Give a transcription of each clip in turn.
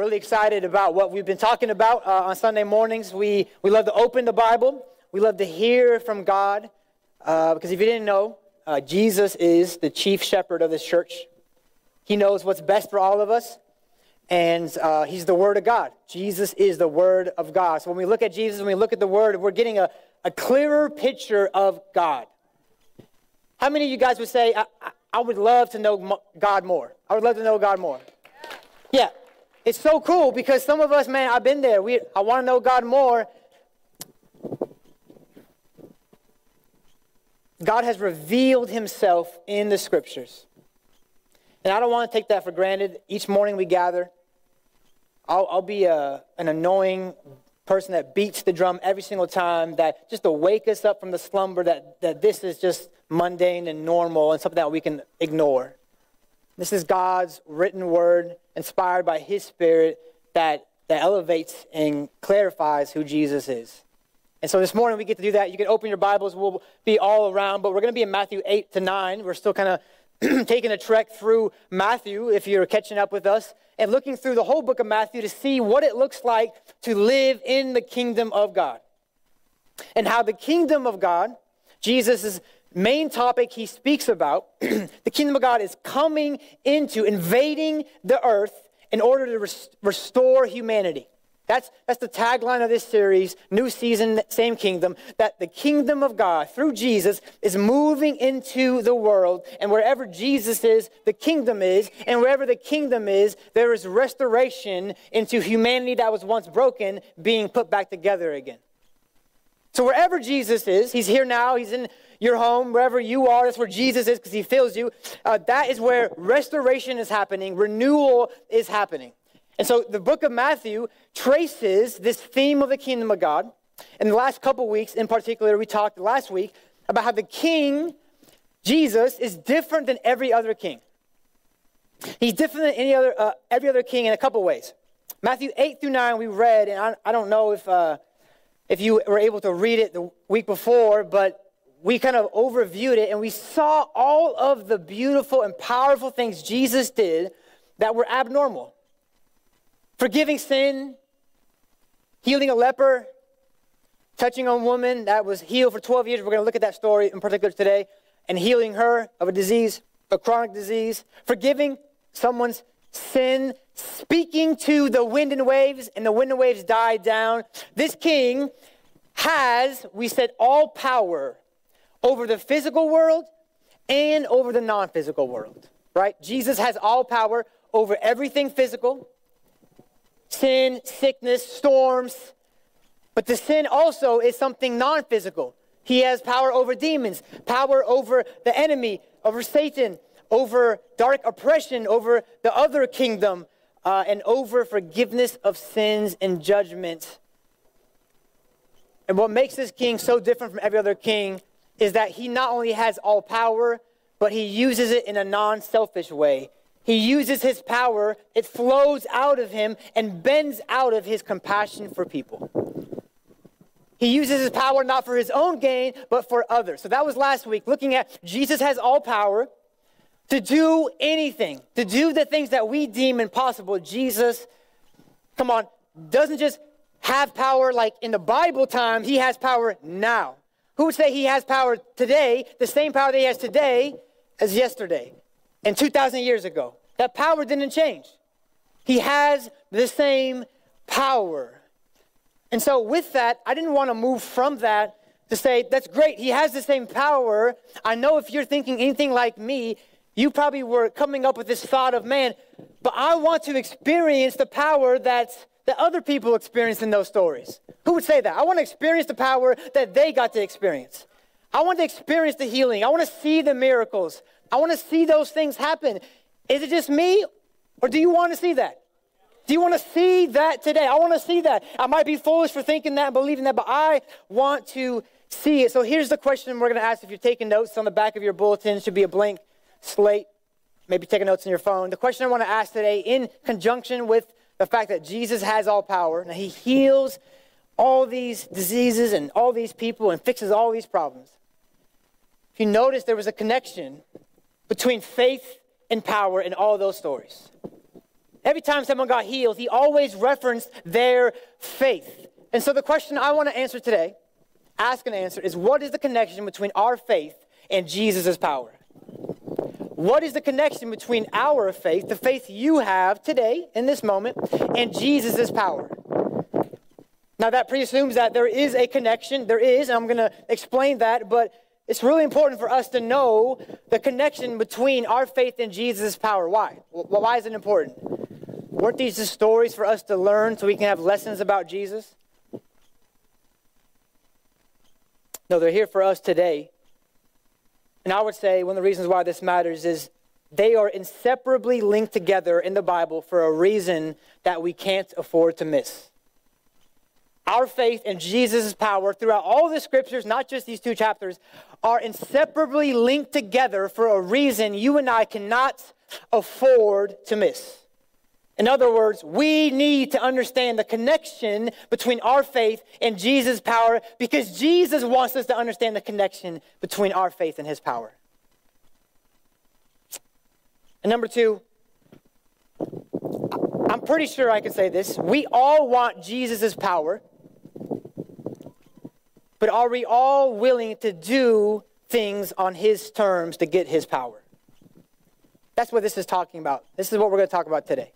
Really excited about what we've been talking about uh, on Sunday mornings. We, we love to open the Bible, we love to hear from God. Uh, because if you didn't know, uh, Jesus is the chief shepherd of this church. He knows what's best for all of us, and uh, He's the Word of God. Jesus is the Word of God. So when we look at Jesus, when we look at the Word, we're getting a, a clearer picture of God. How many of you guys would say, I, I, I would love to know God more? I would love to know God more. Yeah, it's so cool because some of us, man, I've been there. We, I want to know God more. God has revealed himself in the scriptures. And I don't want to take that for granted. Each morning we gather, I'll, I'll be a, an annoying person that beats the drum every single time, that just to wake us up from the slumber that, that this is just mundane and normal and something that we can ignore. This is God's written word, inspired by His Spirit, that, that elevates and clarifies who Jesus is. And so this morning we get to do that. You can open your Bibles. We'll be all around, but we're going to be in Matthew 8 to 9. We're still kind of taking a trek through Matthew if you're catching up with us and looking through the whole book of Matthew to see what it looks like to live in the kingdom of God. And how the kingdom of God, Jesus' main topic he speaks about, the kingdom of God is coming into, invading the earth in order to res- restore humanity. That's, that's the tagline of this series, new season, same kingdom, that the kingdom of God through Jesus is moving into the world. And wherever Jesus is, the kingdom is. And wherever the kingdom is, there is restoration into humanity that was once broken being put back together again. So wherever Jesus is, he's here now, he's in your home, wherever you are, that's where Jesus is because he fills you. Uh, that is where restoration is happening, renewal is happening. And so the book of Matthew traces this theme of the kingdom of God. In the last couple weeks, in particular, we talked last week about how the king, Jesus, is different than every other king. He's different than any other, uh, every other king in a couple ways. Matthew 8 through 9, we read, and I, I don't know if, uh, if you were able to read it the week before, but we kind of overviewed it and we saw all of the beautiful and powerful things Jesus did that were abnormal forgiving sin, healing a leper, touching a woman that was healed for 12 years. We're going to look at that story in particular today, and healing her of a disease, a chronic disease, forgiving someone's sin, speaking to the wind and waves, and the wind and waves died down. This king has, we said, all power over the physical world and over the non physical world, right? Jesus has all power over everything physical sin, sickness, storms. But the sin also is something non physical. He has power over demons, power over the enemy, over Satan, over dark oppression, over the other kingdom, uh, and over forgiveness of sins and judgment. And what makes this king so different from every other king is that he not only has all power, but he uses it in a non selfish way. He uses his power, it flows out of him and bends out of his compassion for people. He uses his power not for his own gain, but for others. So that was last week, looking at Jesus has all power to do anything, to do the things that we deem impossible. Jesus, come on, doesn't just have power like in the Bible time, he has power now. Who would say he has power today, the same power that he has today as yesterday? and 2,000 years ago. That power didn't change. He has the same power. And so, with that, I didn't want to move from that to say, that's great, he has the same power. I know if you're thinking anything like me, you probably were coming up with this thought of, man, but I want to experience the power that's, that other people experience in those stories. Who would say that? I want to experience the power that they got to experience. I want to experience the healing. I want to see the miracles. I want to see those things happen. Is it just me, or do you want to see that? Do you want to see that today? I want to see that. I might be foolish for thinking that and believing that, but I want to see it. So here's the question we're going to ask if you're taking notes on the back of your bulletin. It should be a blank slate. Maybe taking notes on your phone. The question I want to ask today, in conjunction with the fact that Jesus has all power, and he heals all these diseases and all these people and fixes all these problems. If you notice, there was a connection between faith and power in all those stories. Every time someone got healed, he always referenced their faith. And so the question I want to answer today, ask and answer, is what is the connection between our faith and Jesus' power? What is the connection between our faith, the faith you have today in this moment, and Jesus' power? Now, that presumes that there is a connection. There is, and I'm going to explain that, but it's really important for us to know the connection between our faith and Jesus' power. Why? Why is it important? Weren't these just stories for us to learn so we can have lessons about Jesus? No, they're here for us today. And I would say one of the reasons why this matters is they are inseparably linked together in the Bible for a reason that we can't afford to miss our faith in Jesus' power throughout all the scriptures, not just these two chapters, are inseparably linked together for a reason you and I cannot afford to miss. In other words, we need to understand the connection between our faith and Jesus' power because Jesus wants us to understand the connection between our faith and his power. And number two, I'm pretty sure I can say this. We all want Jesus' power but are we all willing to do things on his terms to get his power? That's what this is talking about. This is what we're going to talk about today.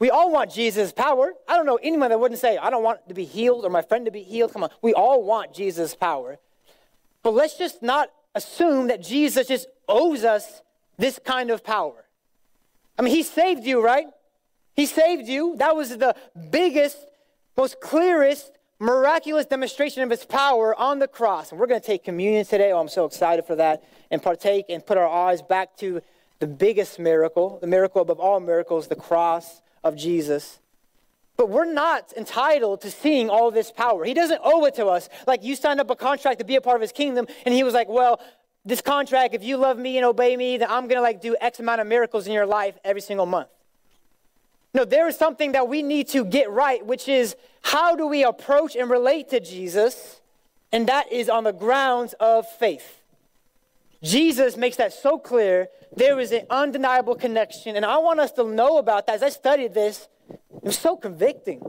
We all want Jesus' power. I don't know anyone that wouldn't say, I don't want to be healed or my friend to be healed. Come on. We all want Jesus' power. But let's just not assume that Jesus just owes us this kind of power. I mean, he saved you, right? He saved you. That was the biggest, most clearest miraculous demonstration of his power on the cross. And we're going to take communion today. Oh, I'm so excited for that. And partake and put our eyes back to the biggest miracle, the miracle above all miracles, the cross of Jesus. But we're not entitled to seeing all this power. He doesn't owe it to us. Like you signed up a contract to be a part of his kingdom, and he was like, well, this contract, if you love me and obey me, then I'm to like do X amount of miracles in your life every single month. No, there is something that we need to get right, which is how do we approach and relate to Jesus? And that is on the grounds of faith. Jesus makes that so clear. There is an undeniable connection. And I want us to know about that. As I studied this, it was so convicting.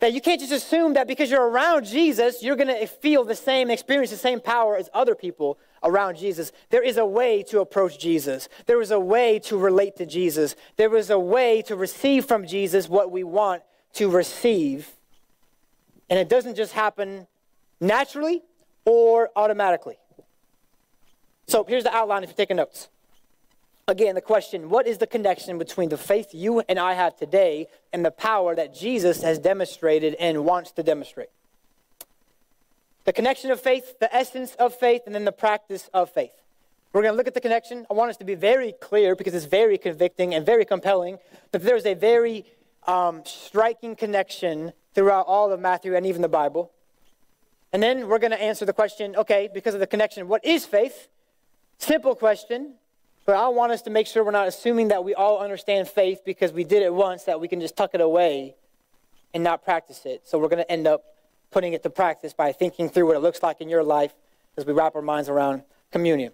That you can't just assume that because you're around Jesus, you're going to feel the same experience, the same power as other people around Jesus. There is a way to approach Jesus. There is a way to relate to Jesus. There is a way to receive from Jesus what we want to receive. And it doesn't just happen naturally or automatically. So here's the outline if you're taking notes. Again, the question what is the connection between the faith you and I have today and the power that Jesus has demonstrated and wants to demonstrate? The connection of faith, the essence of faith, and then the practice of faith. We're going to look at the connection. I want us to be very clear because it's very convicting and very compelling that there's a very um, striking connection throughout all of Matthew and even the Bible. And then we're going to answer the question okay, because of the connection, what is faith? Simple question, but I want us to make sure we're not assuming that we all understand faith because we did it once, that we can just tuck it away and not practice it. So we're going to end up putting it to practice by thinking through what it looks like in your life as we wrap our minds around communion.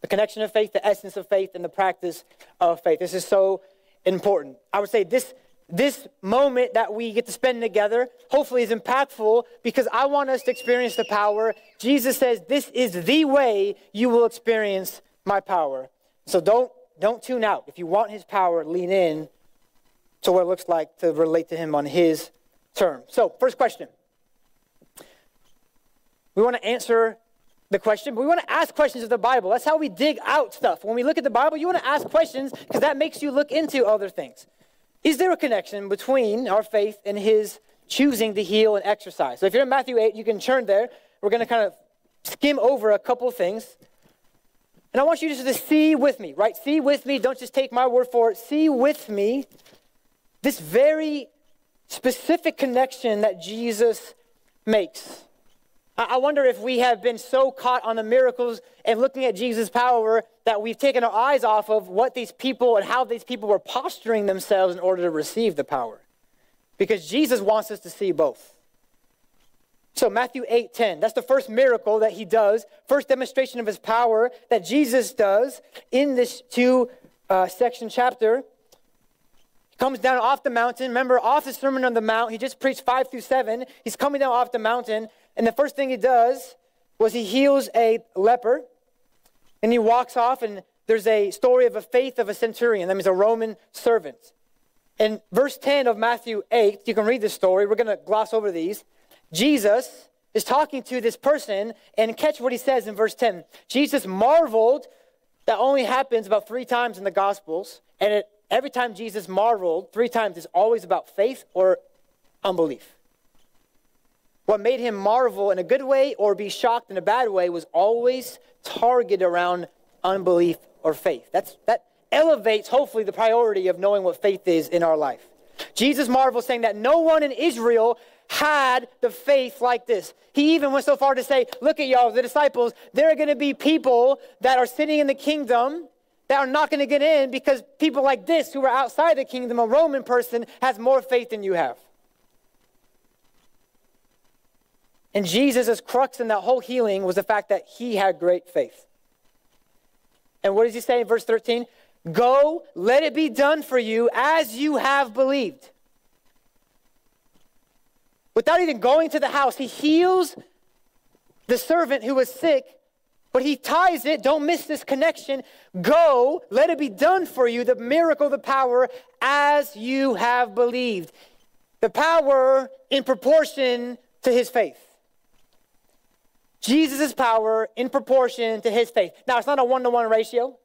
The connection of faith, the essence of faith, and the practice of faith. This is so important. I would say this, this moment that we get to spend together hopefully is impactful because I want us to experience the power. Jesus says, This is the way you will experience my power. So don't, don't tune out. If you want his power, lean in to what it looks like to relate to him on his term. So, first question. We want to answer the question, but we want to ask questions of the Bible. That's how we dig out stuff. When we look at the Bible, you want to ask questions because that makes you look into other things. Is there a connection between our faith and his choosing to heal and exercise? So if you're in Matthew 8, you can turn there. We're going to kind of skim over a couple things. And I want you just to see with me, right? See with me. Don't just take my word for it. See with me this very specific connection that Jesus makes. I wonder if we have been so caught on the miracles and looking at Jesus' power that we've taken our eyes off of what these people and how these people were posturing themselves in order to receive the power. Because Jesus wants us to see both. So Matthew 8, 10, that's the first miracle that he does, first demonstration of his power that Jesus does in this two uh, section chapter. He comes down off the mountain. Remember, off the Sermon on the Mount, he just preached 5 through 7. He's coming down off the mountain, and the first thing he does was he heals a leper, and he walks off, and there's a story of a faith of a centurion. That means a Roman servant. In verse 10 of Matthew 8, you can read this story. We're going to gloss over these. Jesus is talking to this person, and catch what he says in verse 10. Jesus marveled, that only happens about three times in the Gospels, and it Every time Jesus marveled, three times, is always about faith or unbelief. What made him marvel in a good way or be shocked in a bad way was always targeted around unbelief or faith. That's, that elevates, hopefully, the priority of knowing what faith is in our life. Jesus marveled, saying that no one in Israel had the faith like this. He even went so far to say, Look at y'all, the disciples, there are going to be people that are sitting in the kingdom that are not going to get in because people like this who are outside the kingdom, a Roman person, has more faith than you have. And Jesus' crux in that whole healing was the fact that he had great faith. And what does he say in verse 13? Go, let it be done for you as you have believed. Without even going to the house, he heals the servant who was sick but he ties it, don't miss this connection. Go, let it be done for you, the miracle, the power, as you have believed. The power in proportion to his faith. Jesus' power in proportion to his faith. Now, it's not a one to one ratio.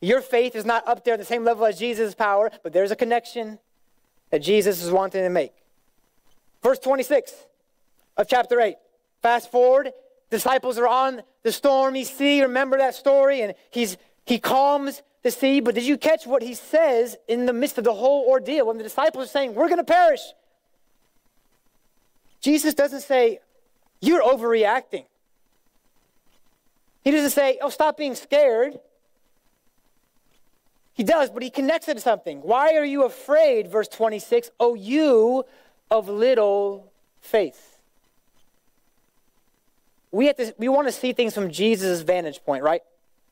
Your faith is not up there at the same level as Jesus' power, but there's a connection that Jesus is wanting to make. Verse 26 of chapter 8. Fast forward, disciples are on the stormy sea. Remember that story? And he's, he calms the sea. But did you catch what he says in the midst of the whole ordeal when the disciples are saying, We're going to perish? Jesus doesn't say, You're overreacting. He doesn't say, Oh, stop being scared. He does, but he connects it to something. Why are you afraid, verse 26, oh, you of little faith? we have to we want to see things from Jesus' vantage point, right?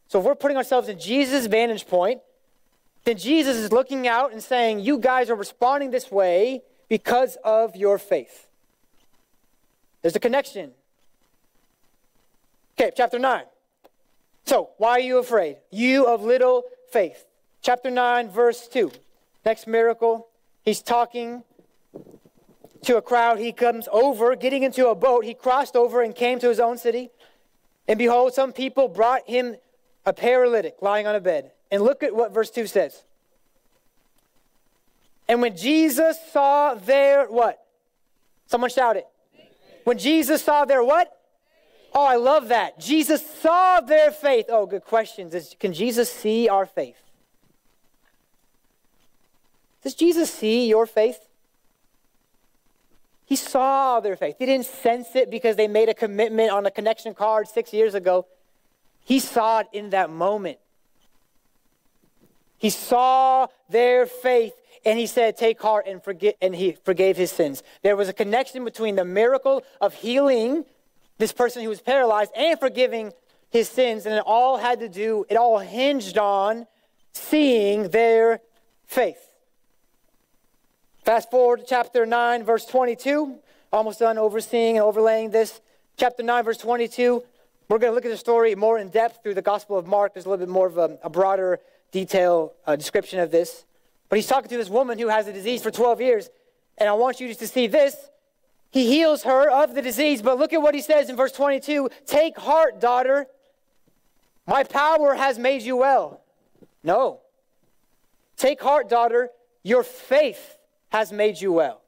So if we're putting ourselves in Jesus' vantage point, then Jesus is looking out and saying, You guys are responding this way because of your faith. There's a connection. Okay, chapter 9. So, why are you afraid? You of little faith. Chapter 9, verse 2. Next miracle, he's talking to a crowd, he comes over, getting into a boat. He crossed over and came to his own city. And behold, some people brought him a paralytic lying on a bed. And look at what verse 2 says. And when Jesus saw their what? Someone shout it. When Jesus saw their what? Oh, I love that. Jesus saw their faith. Oh, good questions. Can Jesus see our faith? Does Jesus see your faith? He saw their faith. He didn't sense it because they made a commitment on a connection card six years ago. He saw it in that moment. He saw their faith and he said, Take heart and forget, and he forgave his sins. There was a connection between the miracle of healing this person who was paralyzed and forgiving his sins, and it all had to do, it all hinged on seeing their faith. Fast forward to chapter 9, verse 22. Almost done overseeing and overlaying this. Chapter 9, verse 22. We're going to look at the story more in depth through the Gospel of Mark. There's a little bit more of a, a broader detail uh, description of this. But he's talking to this woman who has a disease for 12 years. And I want you just to see this. He heals her of the disease. But look at what he says in verse 22 Take heart, daughter. My power has made you well. No. Take heart, daughter. Your faith has made you well.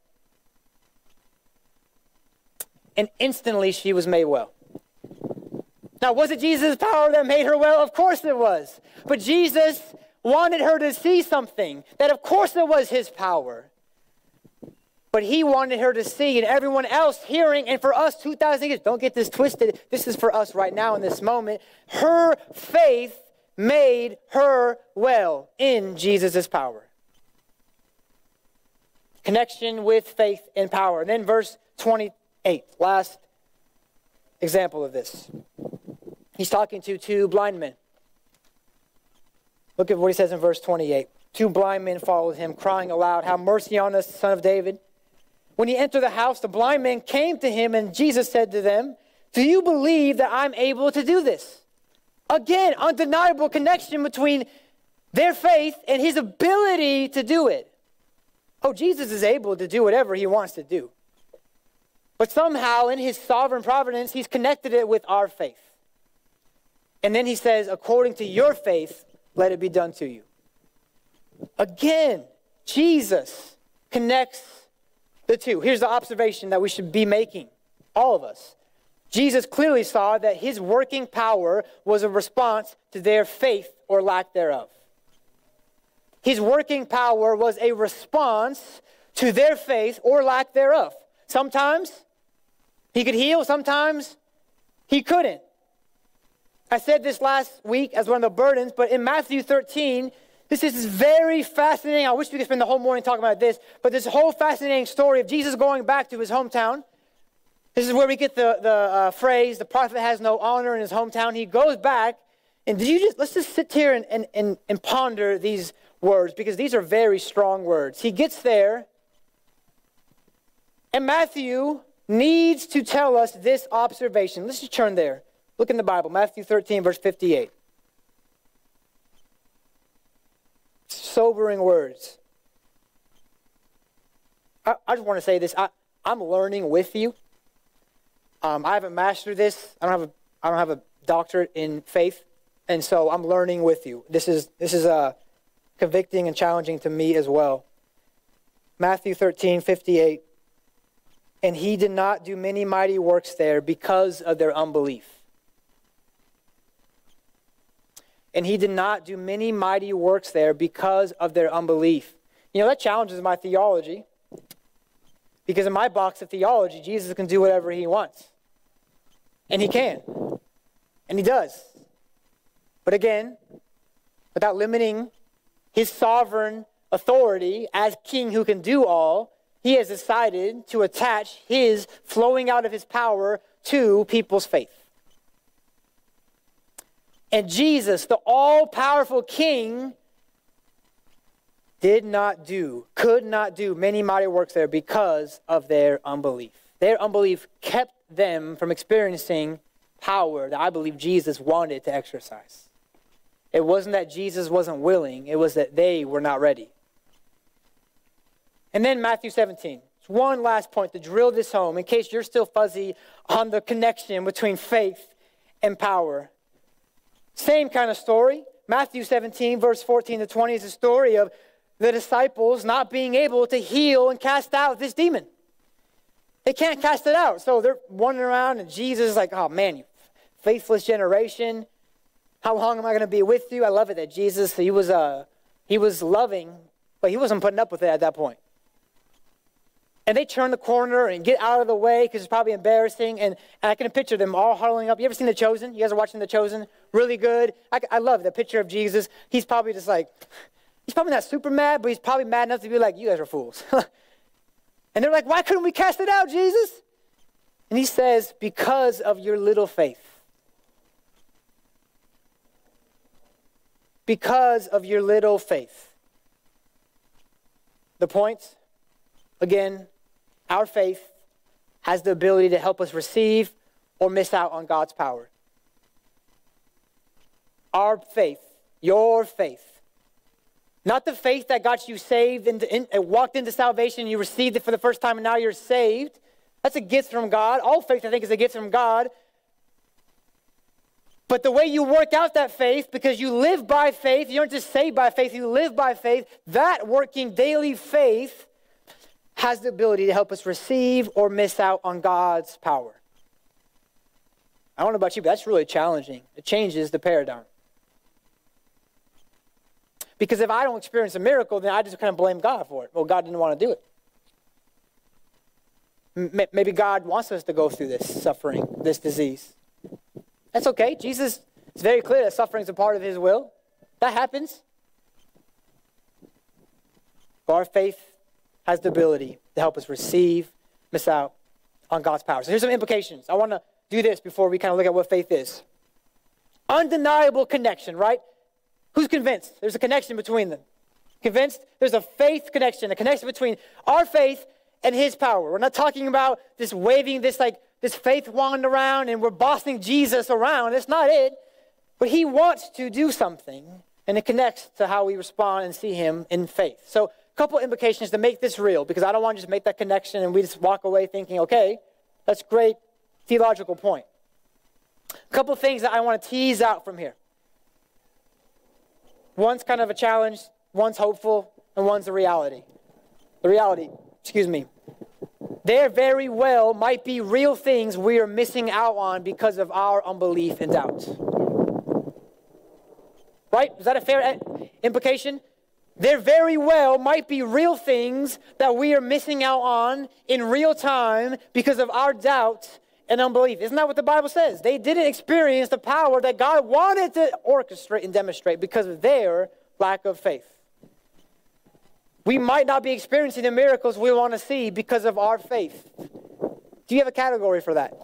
And instantly she was made well. Now, was it Jesus' power that made her well? Of course it was. But Jesus wanted her to see something that, of course, it was his power. But he wanted her to see, and everyone else hearing, and for us 2,000 years, don't get this twisted. This is for us right now in this moment. Her faith made her well in Jesus' power connection with faith and power. And then verse 28, last example of this. He's talking to two blind men. Look at what he says in verse 28. two blind men followed him, crying aloud, Have mercy on us, son of David. When he entered the house, the blind man came to him, and Jesus said to them, Do you believe that I'm able to do this? Again, undeniable connection between their faith and his ability to do it. Oh, Jesus is able to do whatever he wants to do. But somehow, in his sovereign providence, he's connected it with our faith. And then he says, according to your faith, let it be done to you. Again, Jesus connects the two. Here's the observation that we should be making, all of us. Jesus clearly saw that his working power was a response to their faith or lack thereof. His working power was a response to their faith or lack thereof. Sometimes he could heal, sometimes he couldn't. I said this last week as one of the burdens, but in Matthew 13, this is very fascinating. I wish we could spend the whole morning talking about this, but this whole fascinating story of Jesus going back to his hometown. This is where we get the, the uh, phrase, the prophet has no honor in his hometown. He goes back, and did you just, let's just sit here and, and, and, and ponder these words because these are very strong words. He gets there, and Matthew needs to tell us this observation. Let's just turn there. Look in the Bible, Matthew 13, verse 58. Sobering words. I, I just want to say this. I, I'm learning with you. Um, I haven't mastered this. I don't have a I don't have a doctorate in faith, and so I'm learning with you. This is this is uh, convicting and challenging to me as well. Matthew 13, 58. And he did not do many mighty works there because of their unbelief. And he did not do many mighty works there because of their unbelief. You know, that challenges my theology. Because in my box of theology, Jesus can do whatever he wants. And he can. And he does. But again, without limiting his sovereign authority as king who can do all, he has decided to attach his flowing out of his power to people's faith. And Jesus, the all powerful king, did not do, could not do many mighty works there because of their unbelief. Their unbelief kept them from experiencing power that I believe Jesus wanted to exercise. It wasn't that Jesus wasn't willing, it was that they were not ready. And then Matthew 17. One last point to drill this home in case you're still fuzzy on the connection between faith and power. Same kind of story. Matthew 17, verse 14 to 20 is a story of the disciples not being able to heal and cast out this demon. They can't cast it out. So they're wandering around, and Jesus is like, oh man, you faithless generation. How long am I going to be with you? I love it that Jesus, he was, uh, he was loving, but he wasn't putting up with it at that point. And they turn the corner and get out of the way because it's probably embarrassing. And, and, I can picture them all huddling up. You ever seen The Chosen? You guys are watching The Chosen? Really good. I, I love the picture of Jesus. He's probably just like, he's probably not super mad, but he's probably mad enough to be like, you guys are fools. and they're like, why couldn't we cast it out, Jesus? And he says, because of your little faith. because of your little faith. The point, again, our faith has the ability to help us receive or miss out on God's power. Our faith, your faith, not the faith that got you saved and, and, and walked into salvation, you received it for the first time, and now you're saved. That's a gift from God. All faith, I think, is a gift from God. But the way you work out that faith, because you live by faith, you aren't just saved by faith, you live by faith, that working daily faith has the ability to help us receive or miss out on God's power. I don't know about you, but that's really challenging. It changes the paradigm. Because if I don't experience a miracle, then I just kind of blame God for it. Well, God didn't want to do it. Maybe God wants us to go through this suffering, this disease. That's okay. Jesus is very clear that suffering is a part of his will. That happens. But our faith has the ability to help us receive, miss out on God's power. So here's some implications. I want to do this before we kind of look at what faith is. Undeniable connection, right? Who's convinced? There's a connection between them. Convinced there's a faith connection, a connection between our faith and his power. We're not talking about this waving this like this faith wand around and we're bossing Jesus around. That's not it. But he wants to do something and it connects to how we respond and see him in faith. So, couple implications to make this real because I don't want to just make that connection and we just walk away thinking, okay, that's great theological point. A couple things that I want to tease out from here. One's kind of a challenge, one's hopeful, and one's a reality. The reality, excuse me. There very well might be real things we are missing out on because of our unbelief and doubt. Right? Is that a fair eh, implication? There very well might be real things that we are missing out on in real time because of our doubt and unbelief. Isn't that what the Bible says? They didn't experience the power that God wanted to orchestrate and demonstrate because of their lack of faith. We might not be experiencing the miracles we want to see because of our faith. Do you have a category for that?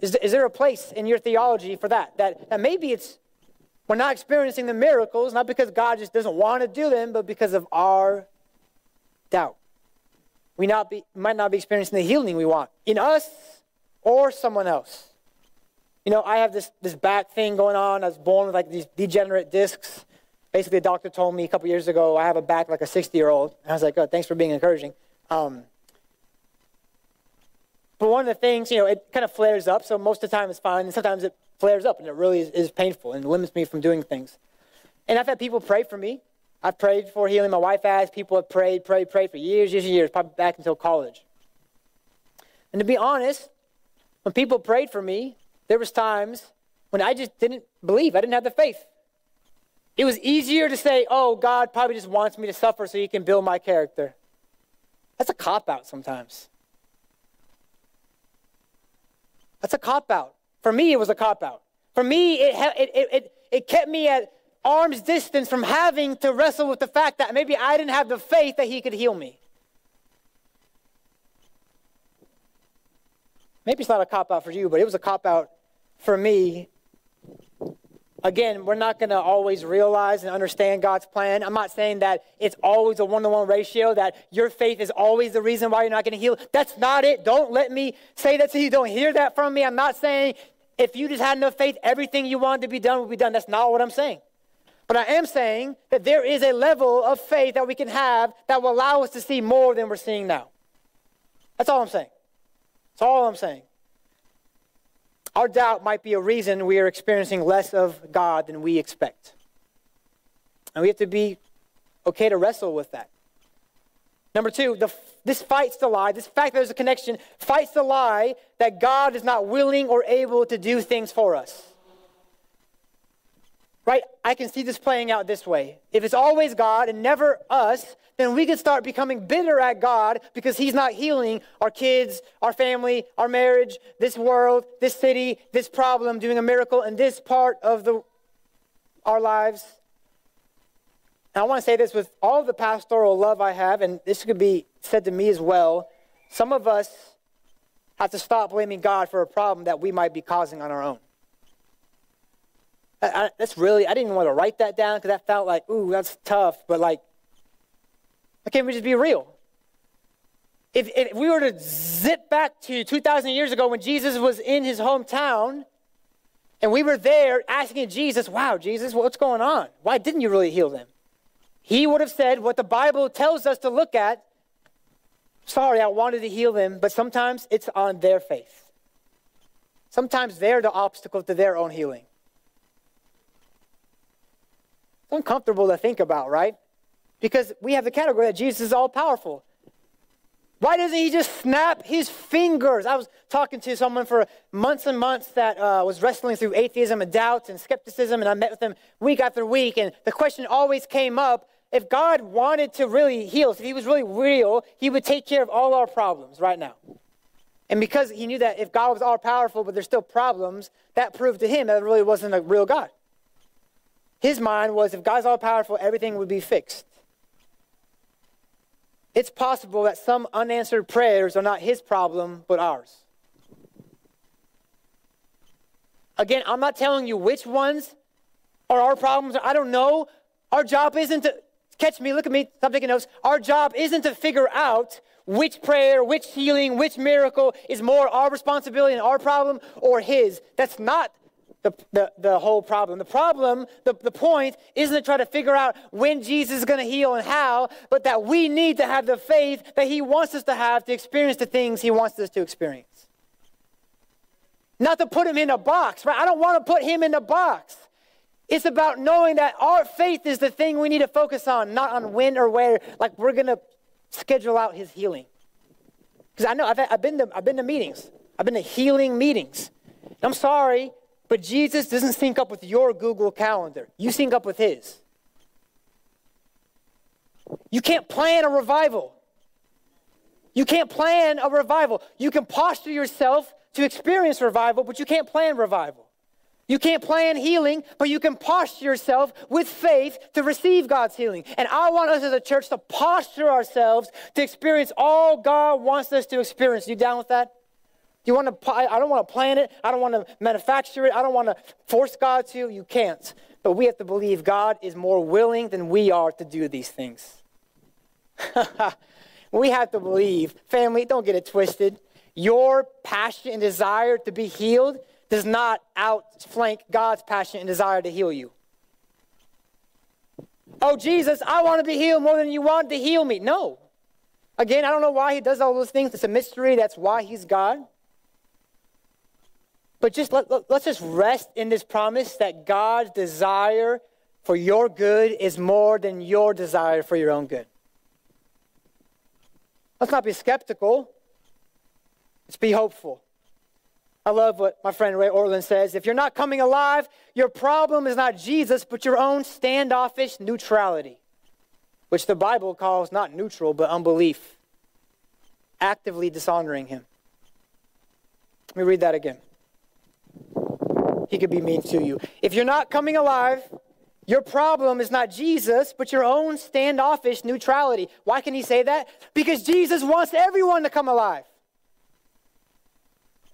Is, there a place in your theology for that? That, that maybe it's we're not experiencing the miracles, not because God just doesn't want to do them, but because of our doubt. We not be, might not be experiencing the healing we want in us or someone else. You know, I have this, this back thing going on. I was born with like these degenerate discs. Basically, a doctor told me a couple years ago I have a back like a 60 year old. And I was like, oh, thanks for being encouraging. Um, but one of the things, you know, it kind of flares up. So most of the time it's fine. And sometimes it flares up and it really is, is painful and limits me from doing things. And I've had people pray for me. I've prayed for healing. My wife has. People have prayed, prayed, prayed for years, years, and years, probably back until college. And to be honest, when people prayed for me, there was times when I just didn't believe. I didn't have the faith. It was easier to say, oh, God probably just wants me to suffer so he can build my character. That's a cop out sometimes. That's a cop out. For me, it was a cop out. For me, it, it, it, it, kept me at arm's distance from having to wrestle with the fact that maybe I didn't have the faith that he could heal me. Maybe it's not a cop out for you, but it was a cop out for me. Again, we're not going to always realize and understand God's plan. I'm not saying that it's always a one to one ratio, that your faith is always the reason why you're not going to heal. That's not it. Don't let me say that to you. Don't hear that from me. I'm not saying if you just had enough faith, everything you wanted to be done would be done. That's not what I'm saying. But I am saying that there is a level of faith that we can have that will allow us to see more than we're seeing now. That's all I'm saying. That's all I'm saying. Our doubt might be a reason we are experiencing less of God than we expect. And we have to be okay to wrestle with that. Number two, the, this fights the lie. This fact that there's a connection fights the lie that God is not willing or able to do things for us. Right? I can see this playing out this way. If it's always God and never us, then we could start becoming bitter at God because He's not healing our kids, our family, our marriage, this world, this city, this problem, doing a miracle in this part of the, our lives. And I want to say this with all the pastoral love I have, and this could be said to me as well. Some of us have to stop blaming God for a problem that we might be causing on our own. I, I, that's really, I didn't want to write that down because that felt like, ooh, that's tough. But like, can't we just be real? If, if we were to zip back to 2,000 years ago when Jesus was in his hometown, and we were there asking Jesus, wow, Jesus, what's going on? Why didn't you really heal them? He would have said what the Bible tells us to look at. Sorry, I wanted to heal them, but sometimes it's on their faith. Sometimes they're the obstacle to their own healing. It's uncomfortable to think about, right? Because we have the category that Jesus is all powerful. Why doesn't he just snap his fingers? I was talking to someone for months and months that uh, was wrestling through atheism and doubts and skepticism, and I met with them week after week, and the question always came up if God wanted to really heal, us, if he was really real, he would take care of all our problems right now. And because he knew that if God was all powerful, but there's still problems, that proved to him that it really wasn't a real God. His mind was if God's all powerful, everything would be fixed. It's possible that some unanswered prayers are not his problem, but ours. Again, I'm not telling you which ones are our problems? I don't know. Our job isn't to, catch me, look at me, stop taking notes. Our job isn't to figure out which prayer, which healing, which miracle is more our responsibility and our problem or his. That's not the, the, the whole problem. The problem, the, the point, isn't to try to figure out when Jesus is going to heal and how, but that we need to have the faith that he wants us to have to experience the things he wants us to experience. Not to put him in a box, right? I don't want to put him in a box. It's about knowing that our faith is the thing we need to focus on, not on when or where. Like we're going to schedule out his healing. Because I know I've, I've, been to, I've been to meetings, I've been to healing meetings. I'm sorry, but Jesus doesn't sync up with your Google Calendar. You sync up with his. You can't plan a revival. You can't plan a revival. You can posture yourself to experience revival, but you can't plan revival. You can't plan healing, but you can posture yourself with faith to receive God's healing. And I want us as a church to posture ourselves to experience all God wants us to experience. You down with that? You want to? I don't want to plan it. I don't want to manufacture it. I don't want to force God to. You can't. But we have to believe God is more willing than we are to do these things. we have to believe, family. Don't get it twisted. Your passion and desire to be healed does not outflank God's passion and desire to heal you. Oh, Jesus, I want to be healed more than you want to heal me. No. Again, I don't know why he does all those things. It's a mystery. That's why he's God. But just let, let, let's just rest in this promise that God's desire for your good is more than your desire for your own good. Let's not be skeptical. Let's be hopeful. I love what my friend Ray Ortlund says. If you're not coming alive, your problem is not Jesus, but your own standoffish neutrality, which the Bible calls not neutral, but unbelief, actively dishonoring Him. Let me read that again. He could be mean to you. If you're not coming alive, your problem is not Jesus, but your own standoffish neutrality. Why can he say that? Because Jesus wants everyone to come alive.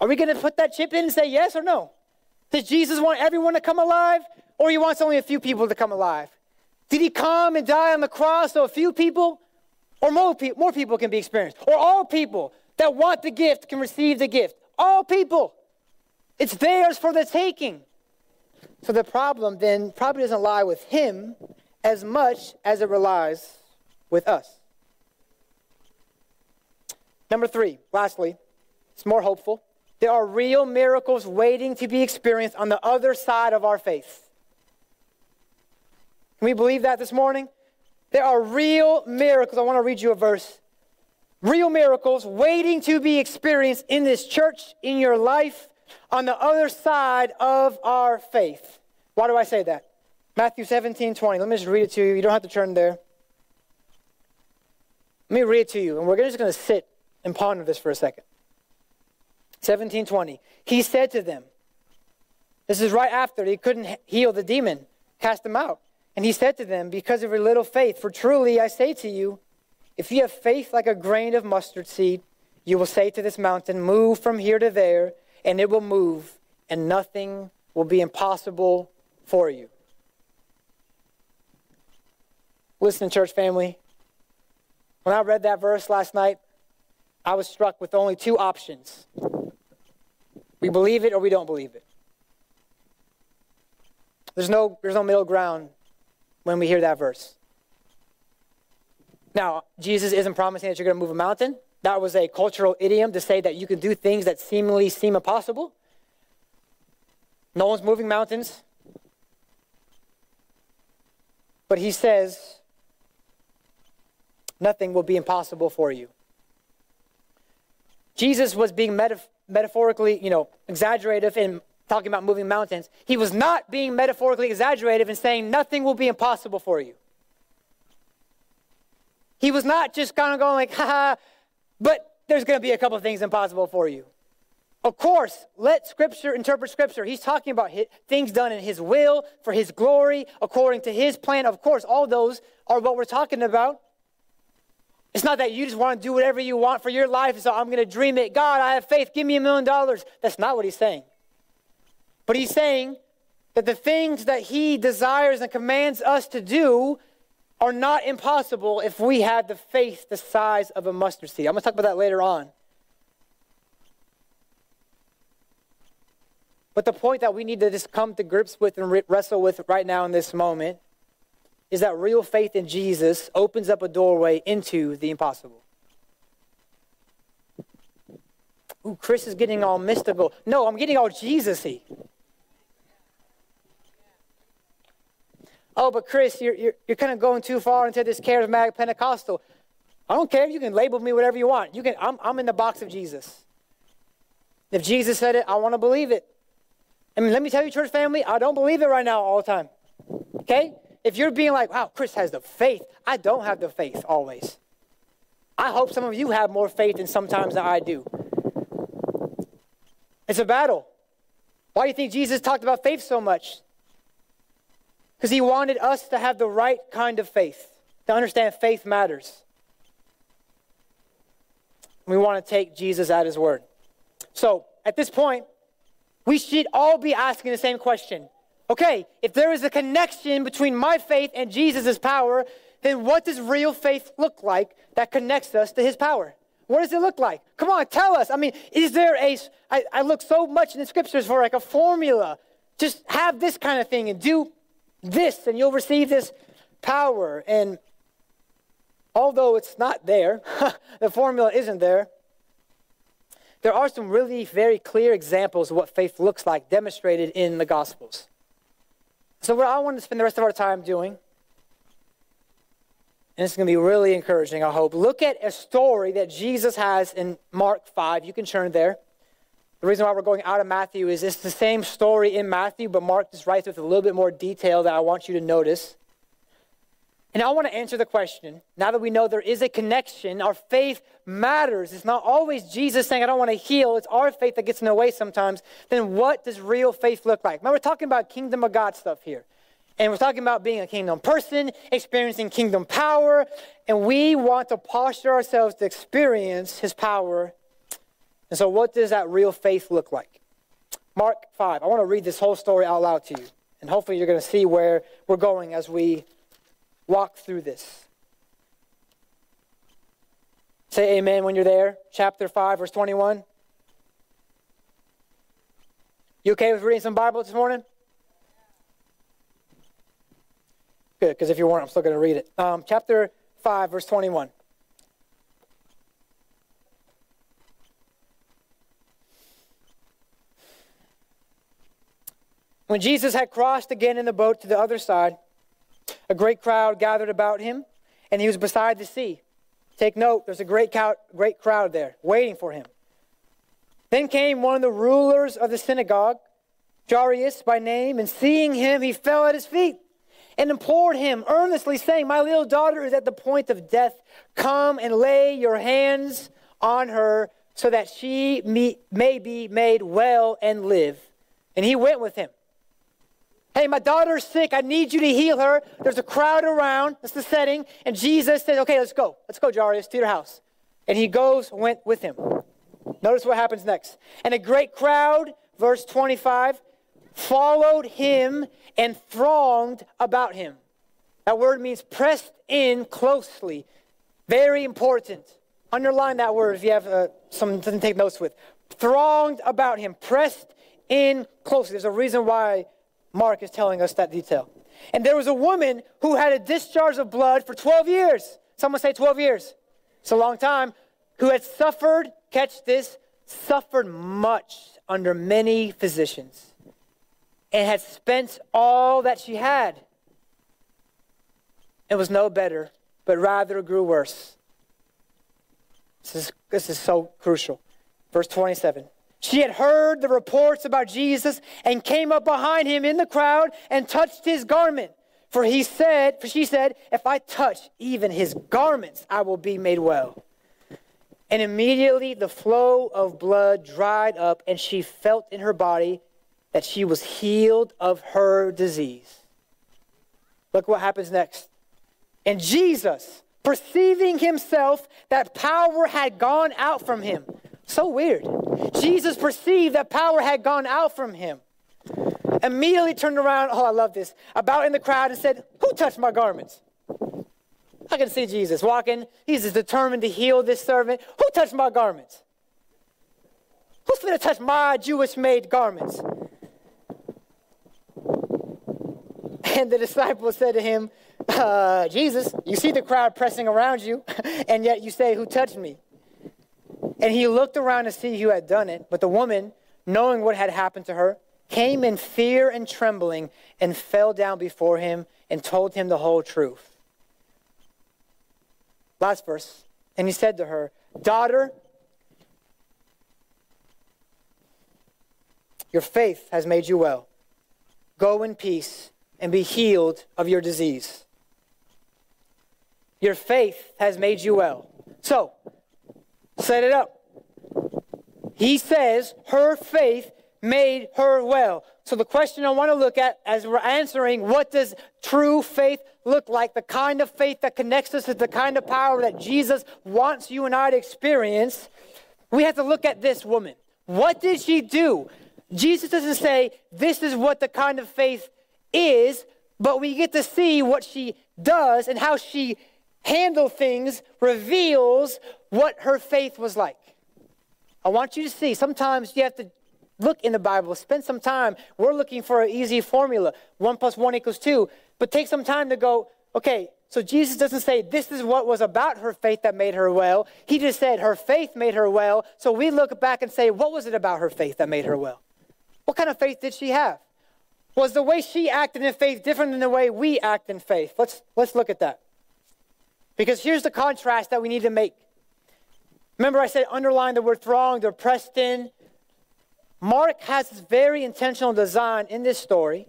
Are we going to put that chip in and say yes or no? Does Jesus want everyone to come alive, or he wants only a few people to come alive? Did he come and die on the cross so a few people, or more, pe- more people can be experienced, or all people that want the gift can receive the gift? All people. It's theirs for the taking. So the problem then probably doesn't lie with him as much as it relies with us. Number three, lastly, it's more hopeful. There are real miracles waiting to be experienced on the other side of our faith. Can we believe that this morning? There are real miracles. I want to read you a verse. Real miracles waiting to be experienced in this church, in your life, on the other side of our faith. Why do I say that? Matthew 17, 20. Let me just read it to you. You don't have to turn there. Let me read it to you, and we're just going to sit and ponder this for a second. 1720. He said to them, this is right after he couldn't heal the demon, cast him out. And he said to them, Because of your little faith, for truly I say to you, if you have faith like a grain of mustard seed, you will say to this mountain, Move from here to there, and it will move, and nothing will be impossible for you. Listen, church family. When I read that verse last night, I was struck with only two options we believe it or we don't believe it. There's no, there's no middle ground when we hear that verse. Now, Jesus isn't promising that you're going to move a mountain. That was a cultural idiom to say that you can do things that seemingly seem impossible. No one's moving mountains. But he says, nothing will be impossible for you. Jesus was being metaf- metaphorically, you know, exaggerative in talking about moving mountains. He was not being metaphorically exaggerative in saying nothing will be impossible for you. He was not just kind of going like, ha, but there's going to be a couple things impossible for you. Of course, let Scripture interpret Scripture. He's talking about things done in His will, for His glory, according to His plan. Of course, all those are what we're talking about. It's not that you just want to do whatever you want for your life, so I'm going to dream it. God, I have faith. Give me a million dollars. That's not what he's saying. But he's saying that the things that He desires and commands us to do are not impossible if we have the faith the size of a mustard seed. I'm going to talk about that later on. But the point that we need to just come to grips with and wrestle with right now in this moment is that real faith in Jesus opens up a doorway into the impossible. Ooh, Chris is getting all mystical. No, I'm getting all Jesus y. Oh, but Chris, you're, you're, you're kind of going too far into this charismatic Pentecostal. I don't care. You can label me whatever you want. You can, I'm, I'm in the box of Jesus. If Jesus said it, I want to believe it. I mean, let me tell you, church family, I don't believe it right now all the time. Okay? If you're being like, wow, Chris has the faith, I don't have the faith always. I hope some of you have more faith than sometimes I do. It's a battle. Why do you think Jesus talked about faith so much? Because he wanted us to have the right kind of faith, to understand faith matters. We want to take Jesus at his word. So, at this point, we should all be asking the same question. Okay, if there is a connection between my faith and Jesus' power, then what does real faith look like that connects us to his power? What does it look like? Come on, tell us. I mean, is there a, I, I look so much in the scriptures for like a formula. Just have this kind of thing and do this, and you'll receive this power. And although it's not there, the formula isn't there, there are some really very clear examples of what faith looks like demonstrated in the Gospels. So, what I want to spend the rest of our time doing, and it's going to be really encouraging, I hope, look at a story that Jesus has in Mark 5. You can turn there. The reason why we're going out of Matthew is it's the same story in Matthew, but Mark just writes with a little bit more detail that I want you to notice. And I want to answer the question now that we know there is a connection, our faith matters. It's not always Jesus saying, I don't want to heal. It's our faith that gets in the way sometimes. Then what does real faith look like? Now, we're talking about kingdom of God stuff here. And we're talking about being a kingdom person, experiencing kingdom power. And we want to posture ourselves to experience his power. And so, what does that real faith look like? Mark 5. I want to read this whole story out loud to you. And hopefully, you're going to see where we're going as we walk through this. Say amen when you're there. Chapter 5, verse 21. You okay with reading some Bible this morning? Good, because if you weren't, I'm still going to read it. Um, chapter 5, verse 21. When Jesus had crossed again in the boat to the other side, a great crowd gathered about him, and he was beside the sea. Take note, there's a great, great crowd there waiting for him. Then came one of the rulers of the synagogue, Jairus by name, and seeing him, he fell at his feet and implored him earnestly, saying, My little daughter is at the point of death. Come and lay your hands on her so that she may be made well and live. And he went with him. Hey, my daughter's sick. I need you to heal her. There's a crowd around. That's the setting. And Jesus says, Okay, let's go. Let's go, Jairus, to your house. And he goes, went with him. Notice what happens next. And a great crowd, verse 25, followed him and thronged about him. That word means pressed in closely. Very important. Underline that word if you have uh, something to take notes with. Thronged about him, pressed in closely. There's a reason why Mark is telling us that detail. And there was a woman who had a discharge of blood for 12 years. Someone say 12 years. It's a long time. Who had suffered, catch this, suffered much under many physicians and had spent all that she had. It was no better, but rather grew worse. This is, this is so crucial. Verse 27. She had heard the reports about Jesus and came up behind him in the crowd and touched his garment. For he said, for she said, if I touch even his garments, I will be made well. And immediately the flow of blood dried up, and she felt in her body that she was healed of her disease. Look what happens next. And Jesus, perceiving himself that power had gone out from him, so weird. Jesus perceived that power had gone out from him. immediately turned around, oh, I love this, about in the crowd and said, Who touched my garments? I can see Jesus walking. He's just determined to heal this servant. Who touched my garments? Who's going to touch my Jewish made garments? And the disciples said to him, uh, Jesus, you see the crowd pressing around you, and yet you say, Who touched me? And he looked around to see who had done it. But the woman, knowing what had happened to her, came in fear and trembling and fell down before him and told him the whole truth. Last verse. And he said to her, Daughter, your faith has made you well. Go in peace and be healed of your disease. Your faith has made you well. So, set it up. He says her faith made her well. So the question I want to look at as we're answering, what does true faith look like? The kind of faith that connects us to the kind of power that Jesus wants you and I to experience. We have to look at this woman. What did she do? Jesus doesn't say this is what the kind of faith is, but we get to see what she does and how she handled things reveals what her faith was like. I want you to see sometimes you have to look in the Bible, spend some time. We're looking for an easy formula one plus one equals two, but take some time to go, okay, so Jesus doesn't say this is what was about her faith that made her well. He just said her faith made her well. So we look back and say, what was it about her faith that made her well? What kind of faith did she have? Was the way she acted in faith different than the way we act in faith? Let's, let's look at that. Because here's the contrast that we need to make. Remember, I said underline the word throng, they're pressed in. Mark has this very intentional design in this story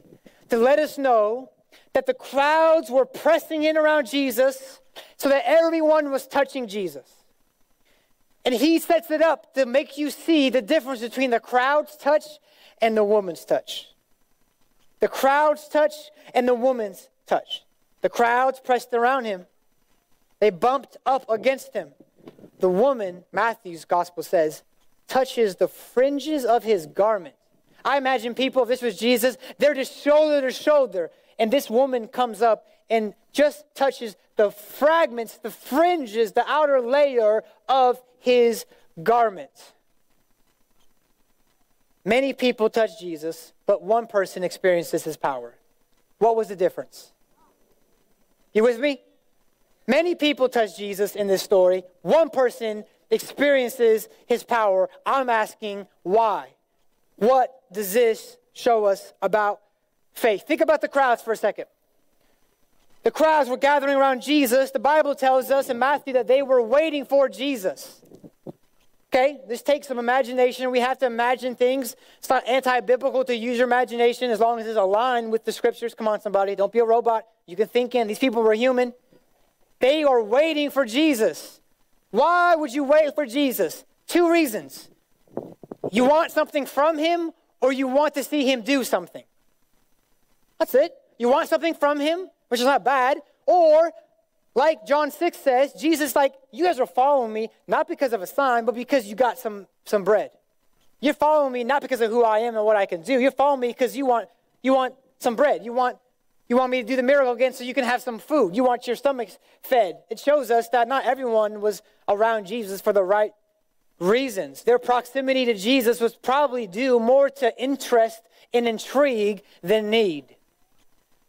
to let us know that the crowds were pressing in around Jesus so that everyone was touching Jesus. And he sets it up to make you see the difference between the crowd's touch and the woman's touch. The crowd's touch and the woman's touch. The crowds pressed around him. They bumped up against him. The woman, Matthew's gospel says, touches the fringes of his garment. I imagine people, if this was Jesus, they're just shoulder to shoulder. And this woman comes up and just touches the fragments, the fringes, the outer layer of his garment. Many people touch Jesus, but one person experiences his power. What was the difference? You with me? Many people touch Jesus in this story. One person experiences his power. I'm asking why? What does this show us about faith? Think about the crowds for a second. The crowds were gathering around Jesus. The Bible tells us in Matthew that they were waiting for Jesus. Okay, this takes some imagination. We have to imagine things. It's not anti biblical to use your imagination as long as it's aligned with the scriptures. Come on, somebody. Don't be a robot. You can think in. These people were human. They are waiting for Jesus. Why would you wait for Jesus? Two reasons. You want something from him, or you want to see him do something. That's it. You want something from him, which is not bad, or like John 6 says, Jesus like, you guys are following me not because of a sign, but because you got some some bread. You're following me not because of who I am and what I can do. You're following me because you want you want some bread. You want you want me to do the miracle again so you can have some food. You want your stomachs fed. It shows us that not everyone was around Jesus for the right reasons. Their proximity to Jesus was probably due more to interest and intrigue than need.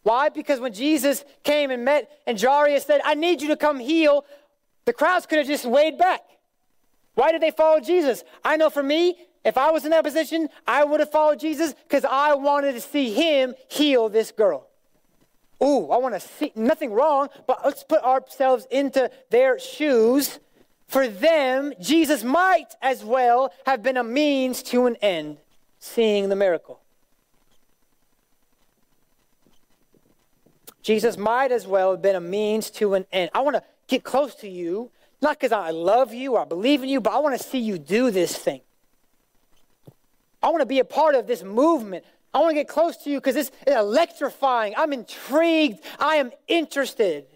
Why? Because when Jesus came and met and Jairus said, I need you to come heal, the crowds could have just weighed back. Why did they follow Jesus? I know for me, if I was in that position, I would have followed Jesus because I wanted to see him heal this girl. Ooh, I want to see nothing wrong, but let's put ourselves into their shoes. For them, Jesus might as well have been a means to an end, seeing the miracle. Jesus might as well have been a means to an end. I want to get close to you, not because I love you or I believe in you, but I want to see you do this thing. I want to be a part of this movement. I want to get close to you because it's electrifying. I'm intrigued. I am interested.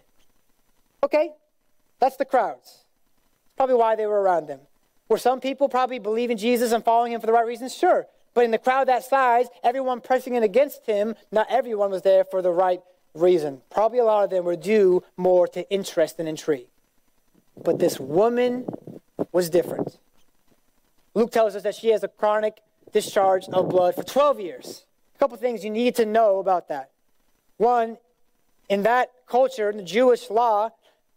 Okay, that's the crowds. Probably why they were around them. Were some people probably believing Jesus and following him for the right reasons? Sure. But in the crowd that size, everyone pressing in against him, not everyone was there for the right reason. Probably a lot of them were due more to interest than intrigue. But this woman was different. Luke tells us that she has a chronic discharge of blood for 12 years. Couple things you need to know about that. One, in that culture, in the Jewish law,